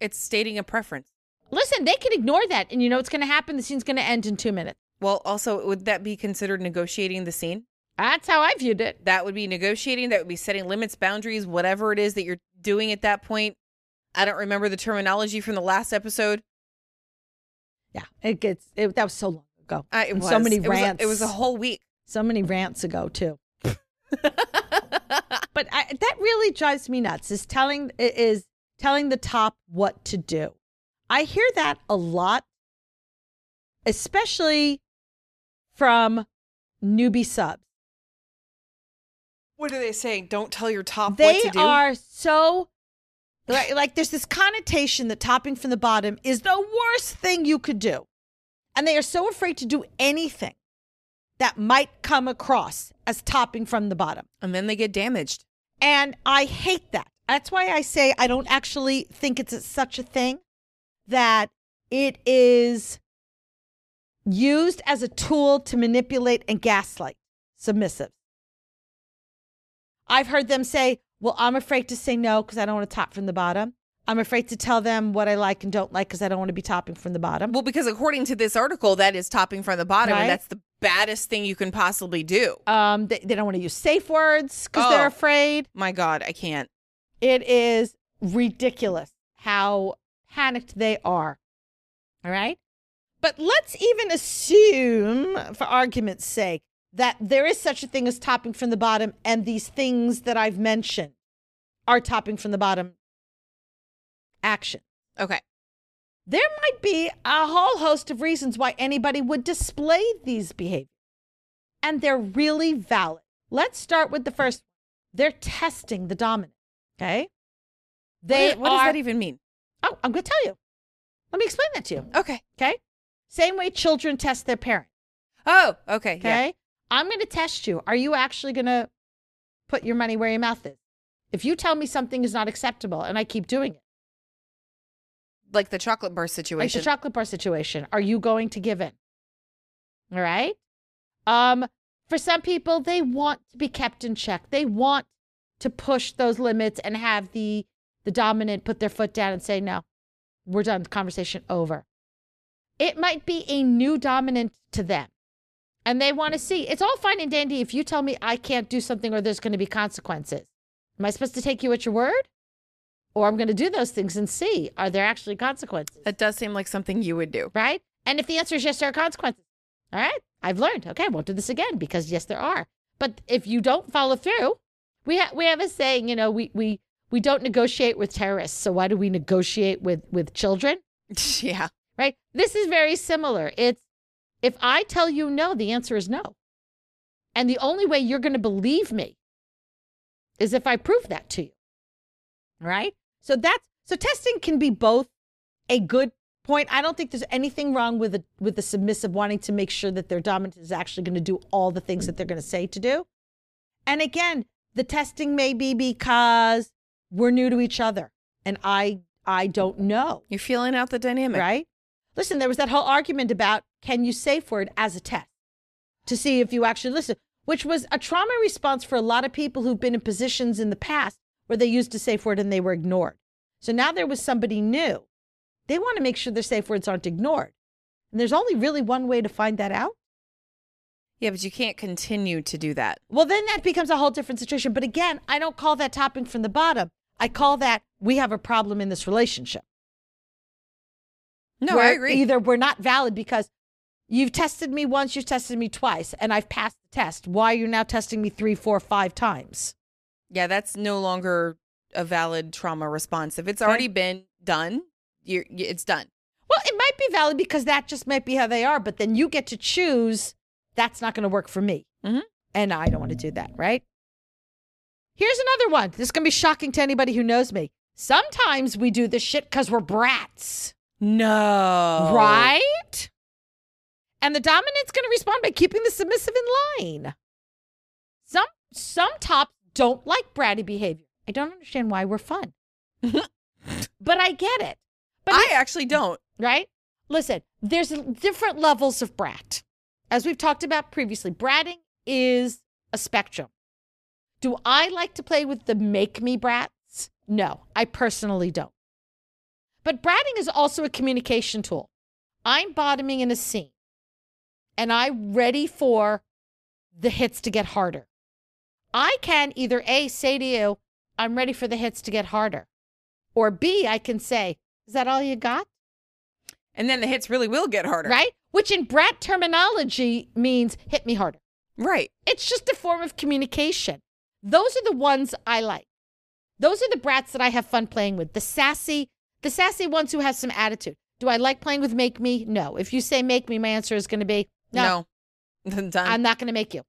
it's stating a preference. Listen, they can ignore that, and you know what's going to happen. The scene's going to end in two minutes. Well, also, would that be considered negotiating the scene? That's how I viewed it. That would be negotiating. That would be setting limits, boundaries, whatever it is that you're doing at that point. I don't remember the terminology from the last episode. Yeah, it gets it, that was so long ago. I, it was. so many it was a- rants. it was a whole week. So many rants ago too. But I, that really drives me nuts. Is telling is telling the top what to do. I hear that a lot, especially from newbie subs. What are they saying? Don't tell your top They what to do. are so like, like there's this connotation that topping from the bottom is the worst thing you could do. And they are so afraid to do anything that might come across as topping from the bottom. and then they get damaged. And I hate that. That's why I say I don't actually think it's such a thing that It is used as a tool to manipulate and gaslight submissives. I've heard them say, Well, I'm afraid to say no because I don't want to top from the bottom. I'm afraid to tell them what I like and don't like because I don't want to be topping from the bottom. Well, because according to this article, that is topping from the bottom, Right. and that's the baddest thing you can possibly do. Um, they, they don't want to use safe words because they're Oh. afraid. My God, I can't. It is ridiculous how panicked they are. All right. But let's even assume, for argument's sake, that there is such a thing as topping from the bottom, and these things that I've mentioned are topping from the bottom action. Okay. There might be a whole host of reasons why anybody would display these behaviors, and they're really valid. Let's start with the first one. They're testing the dominant. Okay. They what, what are. does that even mean? Oh, I'm going to tell you. Let me explain that to you. Okay. Okay. Same way children test their parent. Oh, okay. Okay. Yeah. I'm going to test you. Are you actually going to put your money where your mouth is? If you tell me something is not acceptable and I keep doing it, Like the chocolate bar situation. like the chocolate bar situation, are you going to give in? All right. Um, for some people, they want to be kept in check. They want to push those limits and have the the dominant put their foot down and say, "No, we're done. Conversation over." It might be a new dominant to them, and they want to see. It's all fine and dandy if you tell me I can't do something or there's going to be consequences. Am I supposed to take you at your word, or I'm going to do those things and see are there actually consequences? that does seem like something you would do. right? And if the answer is yes, there are consequences. All right, I've learned. Okay, I won't do this again because yes, there are. But if you don't follow through, we ha- we have a saying, you know, we we we don't negotiate with terrorists. So why do we negotiate with with children? yeah. Right? This is very similar. It's if I tell you no, the answer is no, and the only way you're going to believe me is if I prove that to you. Right? So that's so testing can be both a good point. I don't think there's anything wrong with a with the submissive wanting to make sure that their dominant is actually going to do all the things that they're going to say to do. And again, the testing may be because we're new to each other and I I don't know, You're feeling out the dynamic. right? Listen, there was that whole argument about can you safe word as a test to see if you actually listen, which was a trauma response for a lot of people who've been in positions in the past where they used a safe word and they were ignored. So now there was somebody new. They want to make sure their safe words aren't ignored. And there's only really one way to find that out. Yeah, but you can't continue to do that. Well, then that becomes a whole different situation. But again, I don't call that topping from the bottom. I call that we have a problem in this relationship. No, I agree. Either we're not valid because you've tested me once, you've tested me twice, and I've passed the test. Why are you now testing me three, four, five times? Yeah, that's no longer a valid trauma response. If it's already been done, you're, it's done. Well, it might be valid because that just might be how they are, but then you get to choose that's not going to work for me. Mhm. And I don't want to do that, right? Here's another one. This is going to be shocking to anybody who knows me. Sometimes we do this shit because we're brats. No. Right? And the dominant's going to respond by keeping the submissive in line. Some some tops don't like bratty behavior. I don't understand why we're fun. but I get it. But I actually don't. right? Listen, there's different levels of brat. As we've talked about previously, bratting is a spectrum. Do I like to play with the make me brats? No, I personally don't. But bratting is also a communication tool. I'm bottoming in a scene and I'm ready for the hits to get harder. I can either A, say to you, I'm ready for the hits to get harder, or B, I can say, Is that all you got? And then the hits really will get harder. Right? Which in brat terminology means hit me harder. Right. It's just a form of communication. Those are the ones I like. Those are the brats that I have fun playing with. The sassy, the sassy ones who have some attitude. Do I like playing with make me? No. If you say make me, my answer is going to be no. No. I'm not going to make you.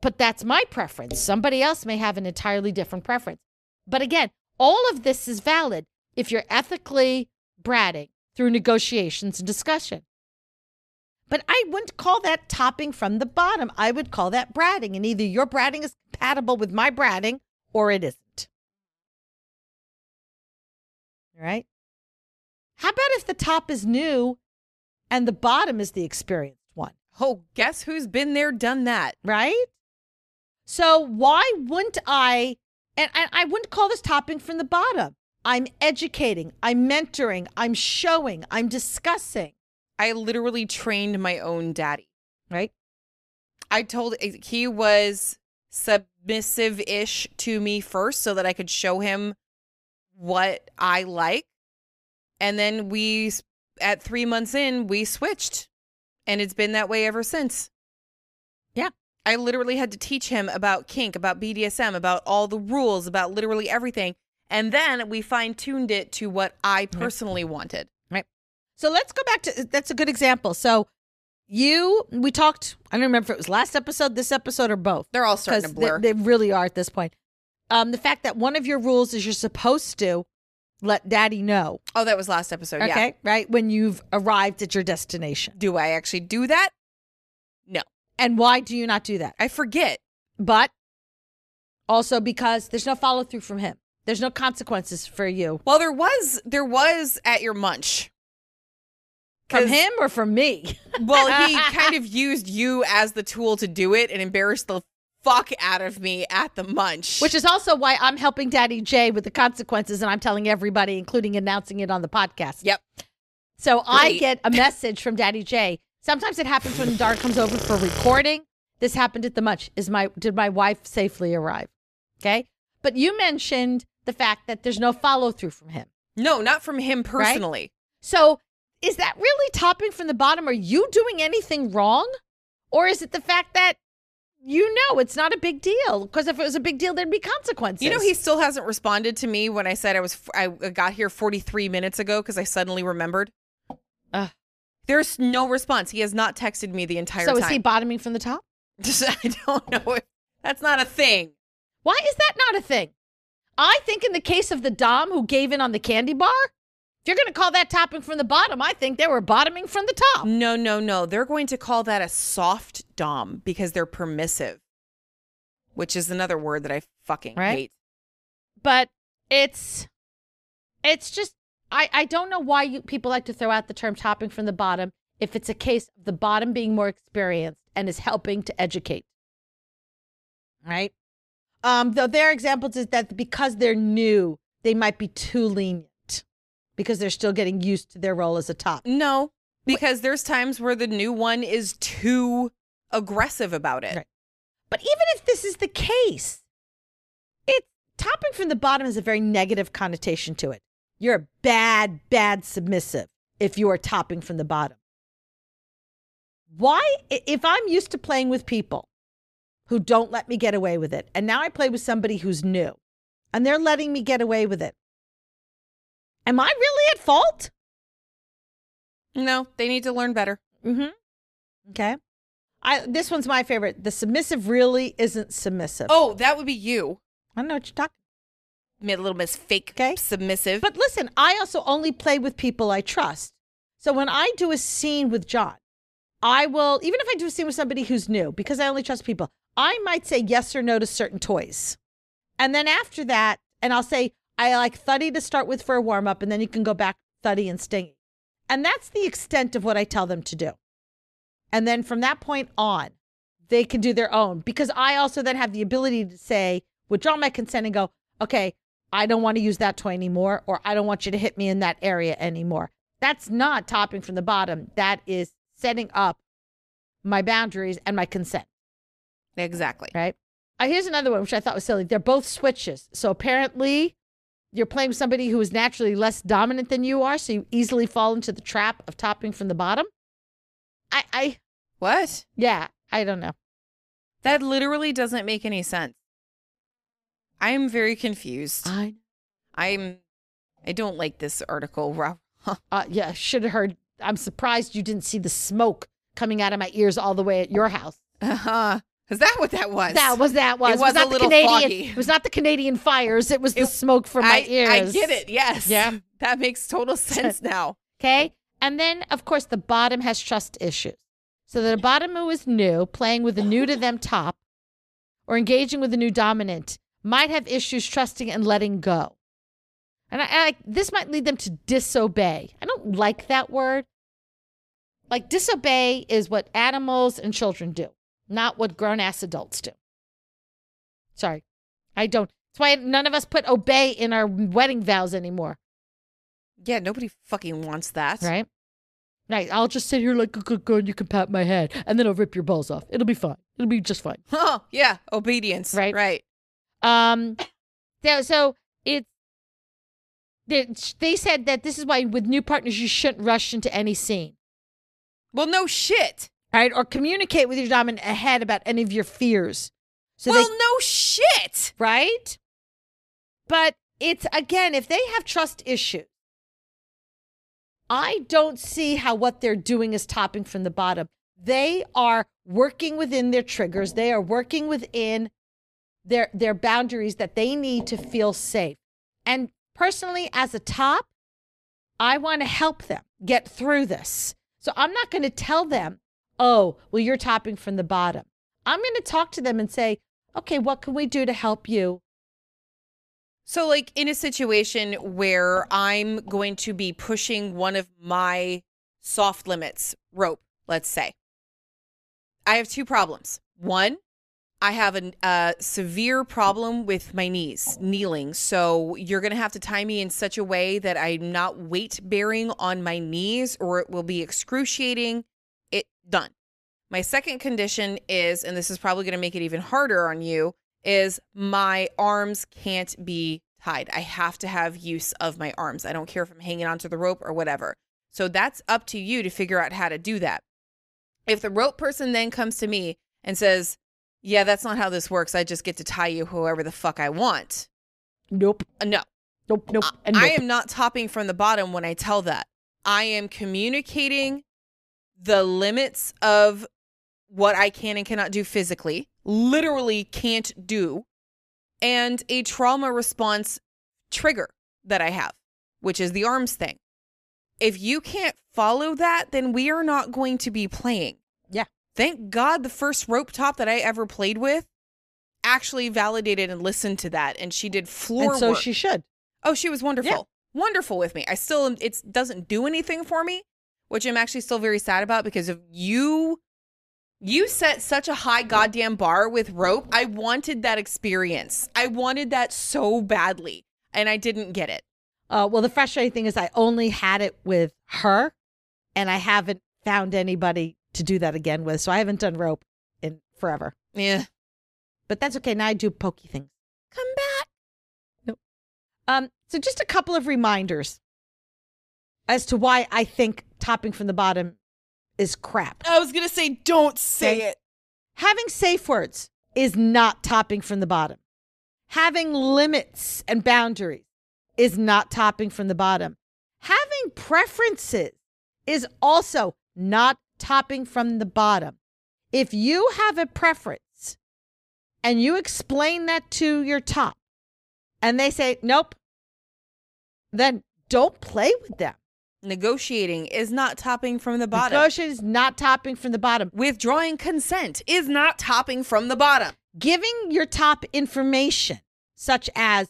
But that's my preference. Somebody else may have an entirely different preference. But again, all of this is valid if you're ethically bratting through negotiations and discussion. But I wouldn't call that topping from the bottom. I would call that bratting. And either your bratting is compatible with my bratting or it isn't. Right? How about if the top is new and the bottom is the experienced one, Oh, guess who's been there, done that? right? So why wouldn't I? And I, wouldn't call this topping from the bottom. I'm educating, I'm mentoring, I'm showing, I'm discussing, I literally trained my own daddy. right? I told eh, he was submissive ish to me first so that I could show him what I like. And then we, at three months in, we switched. And it's been that way ever since. Yeah. I literally had to teach him about kink, about BDSM, about all the rules, about literally everything. And then we fine tuned it to what I personally wanted. Right. So let's go back to that's a good example. So you we talked, I don't remember if it was last episode, this episode, or both. They're all starting to blur. They, they really are at this point. Um, the fact that one of your rules is you're supposed to let daddy know. oh, that was last episode. Yeah. Okay. Right. When you've arrived at your destination. Do I actually do that? No. And why do you not do that? I forget. But also because there's no follow through from him. There's no consequences for you. Well, there was there was at your munch. From him or from me? Well, he kind of used you as the tool to do it and embarrassed the fuck out of me at the munch. Which is also why I'm helping Daddy Jay with the consequences and I'm telling everybody, including announcing it on the podcast. Yep. So I get a message from Daddy Jay. Sometimes it happens when Dart comes over for recording. This happened at the munch. Is my did my wife safely arrive? Okay. But you mentioned the fact that there's no follow through from him. no, not from him personally. So is that really topping from the bottom? Are you doing anything wrong? Or is it the fact that you know it's not a big deal? Because if it was a big deal, there'd be consequences. You know, he still hasn't responded to me when I said I was I got here 43 minutes ago because I suddenly remembered. Ugh. There's no response. He has not texted me the entire So time. So is he bottoming from the top? I don't know if that's not a thing. Why is that not a thing? I think in the case of the Dom who gave in on the candy bar, if you're going to call that topping from the bottom, I think they were bottoming from the top. No, no, no. They're going to call that a soft dom because they're permissive, which is another word that I fucking Right. hate. But it's it's just I I don't know why you people like to throw out the term topping from the bottom if it's a case of the bottom being more experienced and is helping to educate. Right? Um though their examples is that because they're new, they might be too lenient because they're still getting used to their role as a top. No, because there's times where the new one is too aggressive about it. Right. But even if this is the case, it topping from the bottom has a very negative connotation to it. You're a bad, bad submissive if you are topping from the bottom. Why, if I'm used to playing with people who don't let me get away with it, and now I play with somebody who's new and they're letting me get away with it, am I really at fault? No, they need to learn better. Mm-hmm. Okay. I, this one's my favorite. The submissive really isn't submissive. Oh, that would be you. I don't know what you're talking Made a little miss fake Okay. submissive. But listen, I also only play with people I trust. So when I do a scene with John, I will, even if I do a scene with somebody who's new, because I only trust people, I might say yes or no to certain toys. And then after that, and I'll say, I like Thuddy to start with for a warm up, and then you can go back Thuddy and Stingy. And that's the extent of what I tell them to do. And then from that point on, they can do their own because I also then have the ability to say, withdraw my consent and go, okay, I don't want to use that toy anymore, or I don't want you to hit me in that area anymore. That's not topping from the bottom. That is setting up my boundaries and my consent, exactly. right? Uh, here's another one, which I thought was silly. They're both switches. So apparently, you're playing somebody who is naturally less dominant than you are, so you easily fall into the trap of topping from the bottom. I, I, What? yeah, I don't know. That literally doesn't make any sense. I am very confused. I, I'm. I don't like this article. Uh, yeah, should have heard. I'm surprised you didn't see the smoke coming out of my ears all the way at your house. Uh-huh. Is that what that was? That was that was. It was not a little the Canadian. foggy. It was not the Canadian fires. It was the It- smoke from my I, ears. I get it. Yes. Yeah. That makes total sense now. Okay. And then, of course, the bottom has trust issues. So the bottom who is new, playing with a new to them top, or engaging with a new dominant, might have issues trusting and letting go. And I, I this might lead them to disobey. I don't like that word. Like disobey is what animals and children do, not what grown ass adults do. Sorry. I don't. That's why none of us put obey in our wedding vows anymore, Yeah, nobody fucking wants that. right? Right. I'll just sit here like good, good, good. You can pat my head, and then I'll rip your balls off. It'll be fine. It'll be just fine. Oh, yeah. Obedience. Right. Right. Um, so, so it's they, they said that this is why with new partners you shouldn't rush into any scene, Well, no shit. Right? Or communicate with your dominant ahead about any of your fears. So well, they, no shit. right? But it's again, if they have trust issues, I don't see how what they're doing is topping from the bottom. They are working within their triggers. They are working within their their boundaries that they need to feel safe. And personally, as a top, I want to help them get through this. So I'm not going to tell them, oh, well, you're topping from the bottom. I'm going to talk to them and say, okay, what can we do to help you? So, like in a situation where I'm going to be pushing one of my soft limits, rope, let's say, I have two problems. One, I have a, severe problem with my knees, kneeling. So, you're going to have to tie me in such a way that I'm not weight bearing on my knees or it will be excruciating. Done. My second condition is, and this is probably going to make it even harder on you, is my arms can't be tied. I have to have use of my arms. I don't care if I'm hanging onto the rope or whatever. So that's up to you to figure out how to do that. If the rope person then comes to me and says, Yeah, that's not how this works. I just get to tie you whoever the fuck I want. Nope. Uh, no, Nope. Nope. And I nope. am not topping from the bottom when I tell that. I am communicating the limits of what I can and cannot do physically, literally can't do, and a trauma response trigger that I have, which is the arms thing. If you can't follow that, then we are not going to be playing. Yeah. Thank God the first rope top that I ever played with actually validated and listened to that and she did floor and so work. she should. Oh, she was wonderful. Wonderful with me. I still it doesn't do anything for me, which I'm actually still very sad about because of you you set such a high goddamn bar with rope. I wanted that experience. I wanted that so badly and I didn't get it. Uh, well, the frustrating thing is I only had it with her, and I haven't found anybody to do that again with. So I haven't done rope in forever. Yeah. But that's okay. Now I do pokey things. Come back. Nope. Um, so just a couple of reminders as to why I think topping from the bottom is crap. I was going to say don't say Okay. it. Having safe words is not topping from the bottom. Having limits and boundaries is not topping from the bottom. Having preferences is also not topping from the bottom. If you have a preference and you explain that to your top and they say, nope, then don't play with them. Negotiating is not topping from the bottom. Negotiation is not topping from the bottom. Withdrawing consent is not topping from the bottom. giving your top information, such as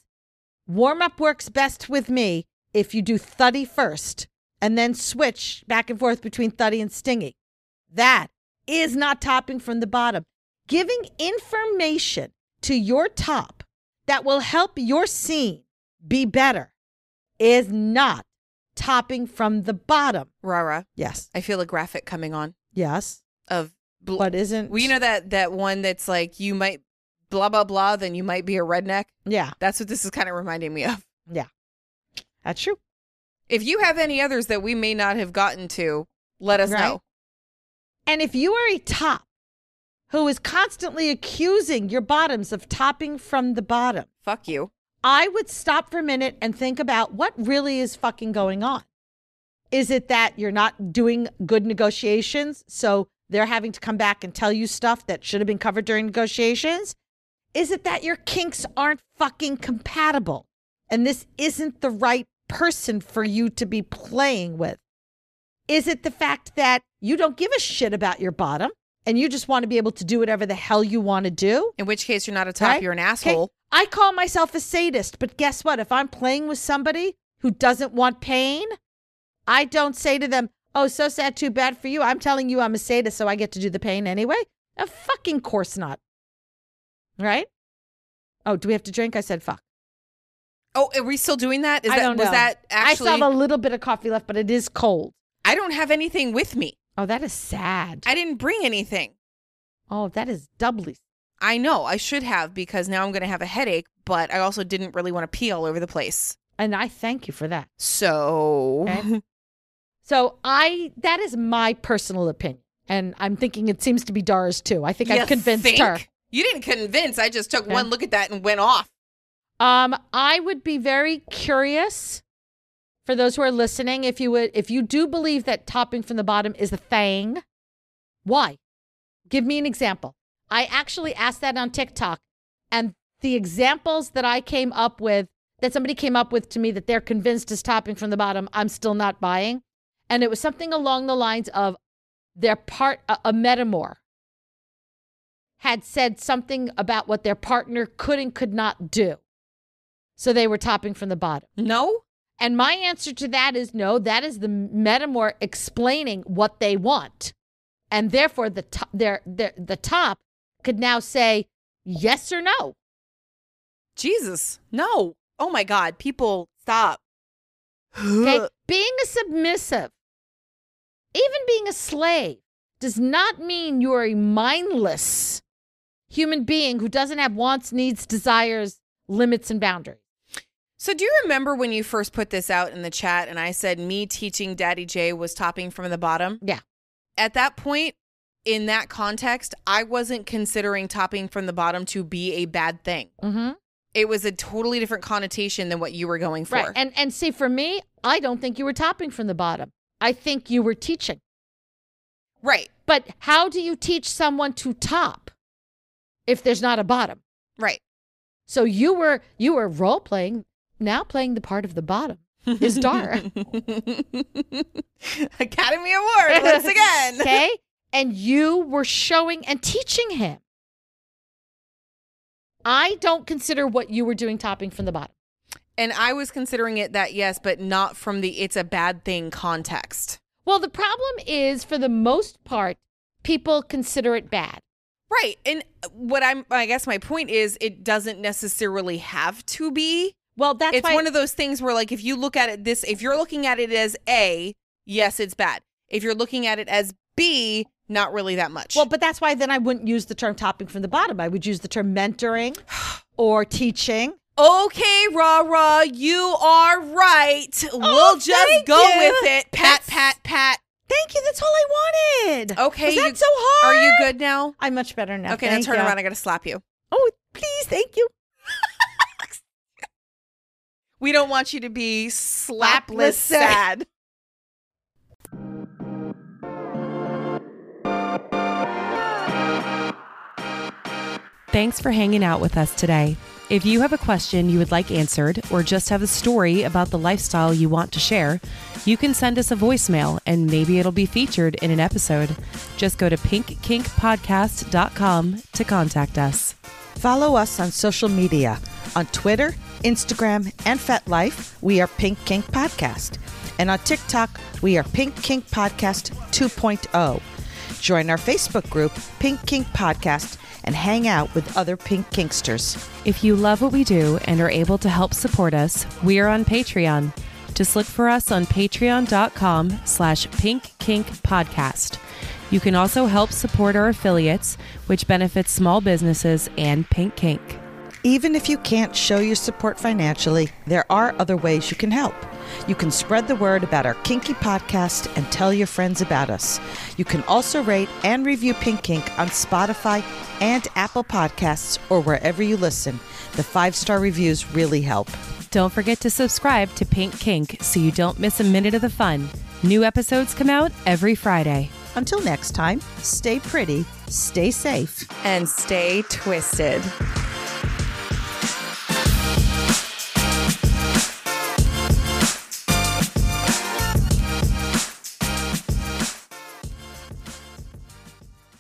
warm up works best with me if you do thuddy first and then switch back and forth between thuddy and stingy. That is not topping from the bottom. Giving information to your top that will help your scene be better is not topping from the bottom. Rara, Yes. I feel a graphic coming on Yes. of bl- But isn't. Well, you know that that one that's like you might blah blah blah, then you might be a redneck. Yeah. That's what this is kind of reminding me of. Yeah. That's true. If you have any others that we may not have gotten to, let us Right. know. And if you are a top who is constantly accusing your bottoms of topping from the bottom, Fuck you. I would stop for a minute and think about what really is fucking going on. Is it that you're not doing good negotiations? So they're having to come back and tell you stuff that should have been covered during negotiations? Is it that your kinks aren't fucking compatible and this isn't the right person for you to be playing with? Is it the fact that you don't give a shit about your bottom and you just want to be able to do whatever the hell you want to do. In which case, you're not a top, you're an Okay, asshole. I call myself a sadist, but guess what? If I'm playing with somebody who doesn't want pain, I don't say to them, Oh, so sad, too bad for you. I'm telling you I'm a sadist, so I get to do the pain anyway. A fucking course not. Right? Oh, do we have to drink? I said fuck. Oh, are we still doing that? Is I that was know. that I actually? still have a little bit of coffee left, but it is cold. I don't have anything with me. Oh, that is sad. I didn't bring anything. oh, that is doubly. I know I should have because now I'm going to have a headache, but I also didn't really want to pee all over the place. And I thank you for that. So, Okay. So I that is my personal opinion. And I'm thinking it seems to be Dara's too. I think You I've convinced think? her. You didn't convince. I just took Okay. one look at that and went off. Um, I would be very curious for those who are listening, if you would if you do believe that topping from the bottom is a thing, why? Give me an example. I actually asked that on TikTok, and the examples that I came up with, that somebody came up with to me that they're convinced is topping from the bottom, I'm still not buying. And it was something along the lines of their part, a, a metamor had said something about what their partner could and could not do. So they were topping from the bottom. No? And my answer to that is no, that is the metamor explaining what they want. And therefore the top, their, their, the top could now say yes or no. Jesus. No. Oh my God. People, stop. Okay? being a submissive, even being a slave, does not mean you're a mindless human being who doesn't have wants, needs, desires, limits, and boundaries. So, do you remember when you first put this out in the chat and I said me teaching Daddy J was topping from the bottom? Yeah. At that point, in that context, I wasn't considering topping from the bottom to be a bad thing. Mm-hmm. It was a totally different connotation than what you were going for. Right. And and see, for me, I don't think you were topping from the bottom. I think you were teaching. right. But how do you teach someone to top if there's not a bottom? Right. So you were you were role playing, now playing the part of the bottom is Dara. Academy Award once again. okay? And you were showing and teaching him. I don't consider what you were doing topping from the bottom. And I was considering it that yes, but not from the it's a bad thing context. Well, the problem is for the most part, people consider it bad. Right. And what I'm I guess my point is it doesn't necessarily have to be. Well, that's it's why one of those things where like if you look at it this if you're looking at it as A, yes, it's bad. If you're looking at it as B, not really that much. Well, but that's why then I wouldn't use the term topping from the bottom. I would use the term mentoring or teaching. okay, rah rah, you are right. Oh, we'll just Oh, go you. with it. Pat, That's- pat, pat. Thank you. That's all I wanted. Okay, Was that you- so hard? Are you good now? I'm much better now. okay, now Thank turn you. around. I gotta slap you. Oh, please. Thank you. We don't want you to be slapless Slapless sad. Thanks for hanging out with us today. If you have a question you would like answered or just have a story about the lifestyle you want to share, you can send us a voicemail and maybe it'll be featured in an episode. Just go to pinkkinkpodcast.com to contact us. Follow us on social media. On Twitter, Instagram, and FetLife, we are Pink Kink Podcast. And on TikTok, we are Pink Kink Podcast 2.0. Join our Facebook group, Pink Kink Podcast, and hang out with other Pink Kinksters. If you love what we do and are able to help support us, we are on Patreon. Just look for us on patreon.com slash pinkkinkpodcast. You can also help support our affiliates, which benefits small businesses and Pink Kink. Even if you can't show your support financially, there are other ways you can help. You can spread the word about our Kinky podcast and tell your friends about us. You can also rate and review Pink Kink on Spotify and Apple Podcasts or wherever you listen. The five star reviews really help. Don't forget to subscribe to Pink Kink so you don't miss a minute of the fun. New episodes come out every Friday. Until next time, stay pretty, stay safe. And stay twisted.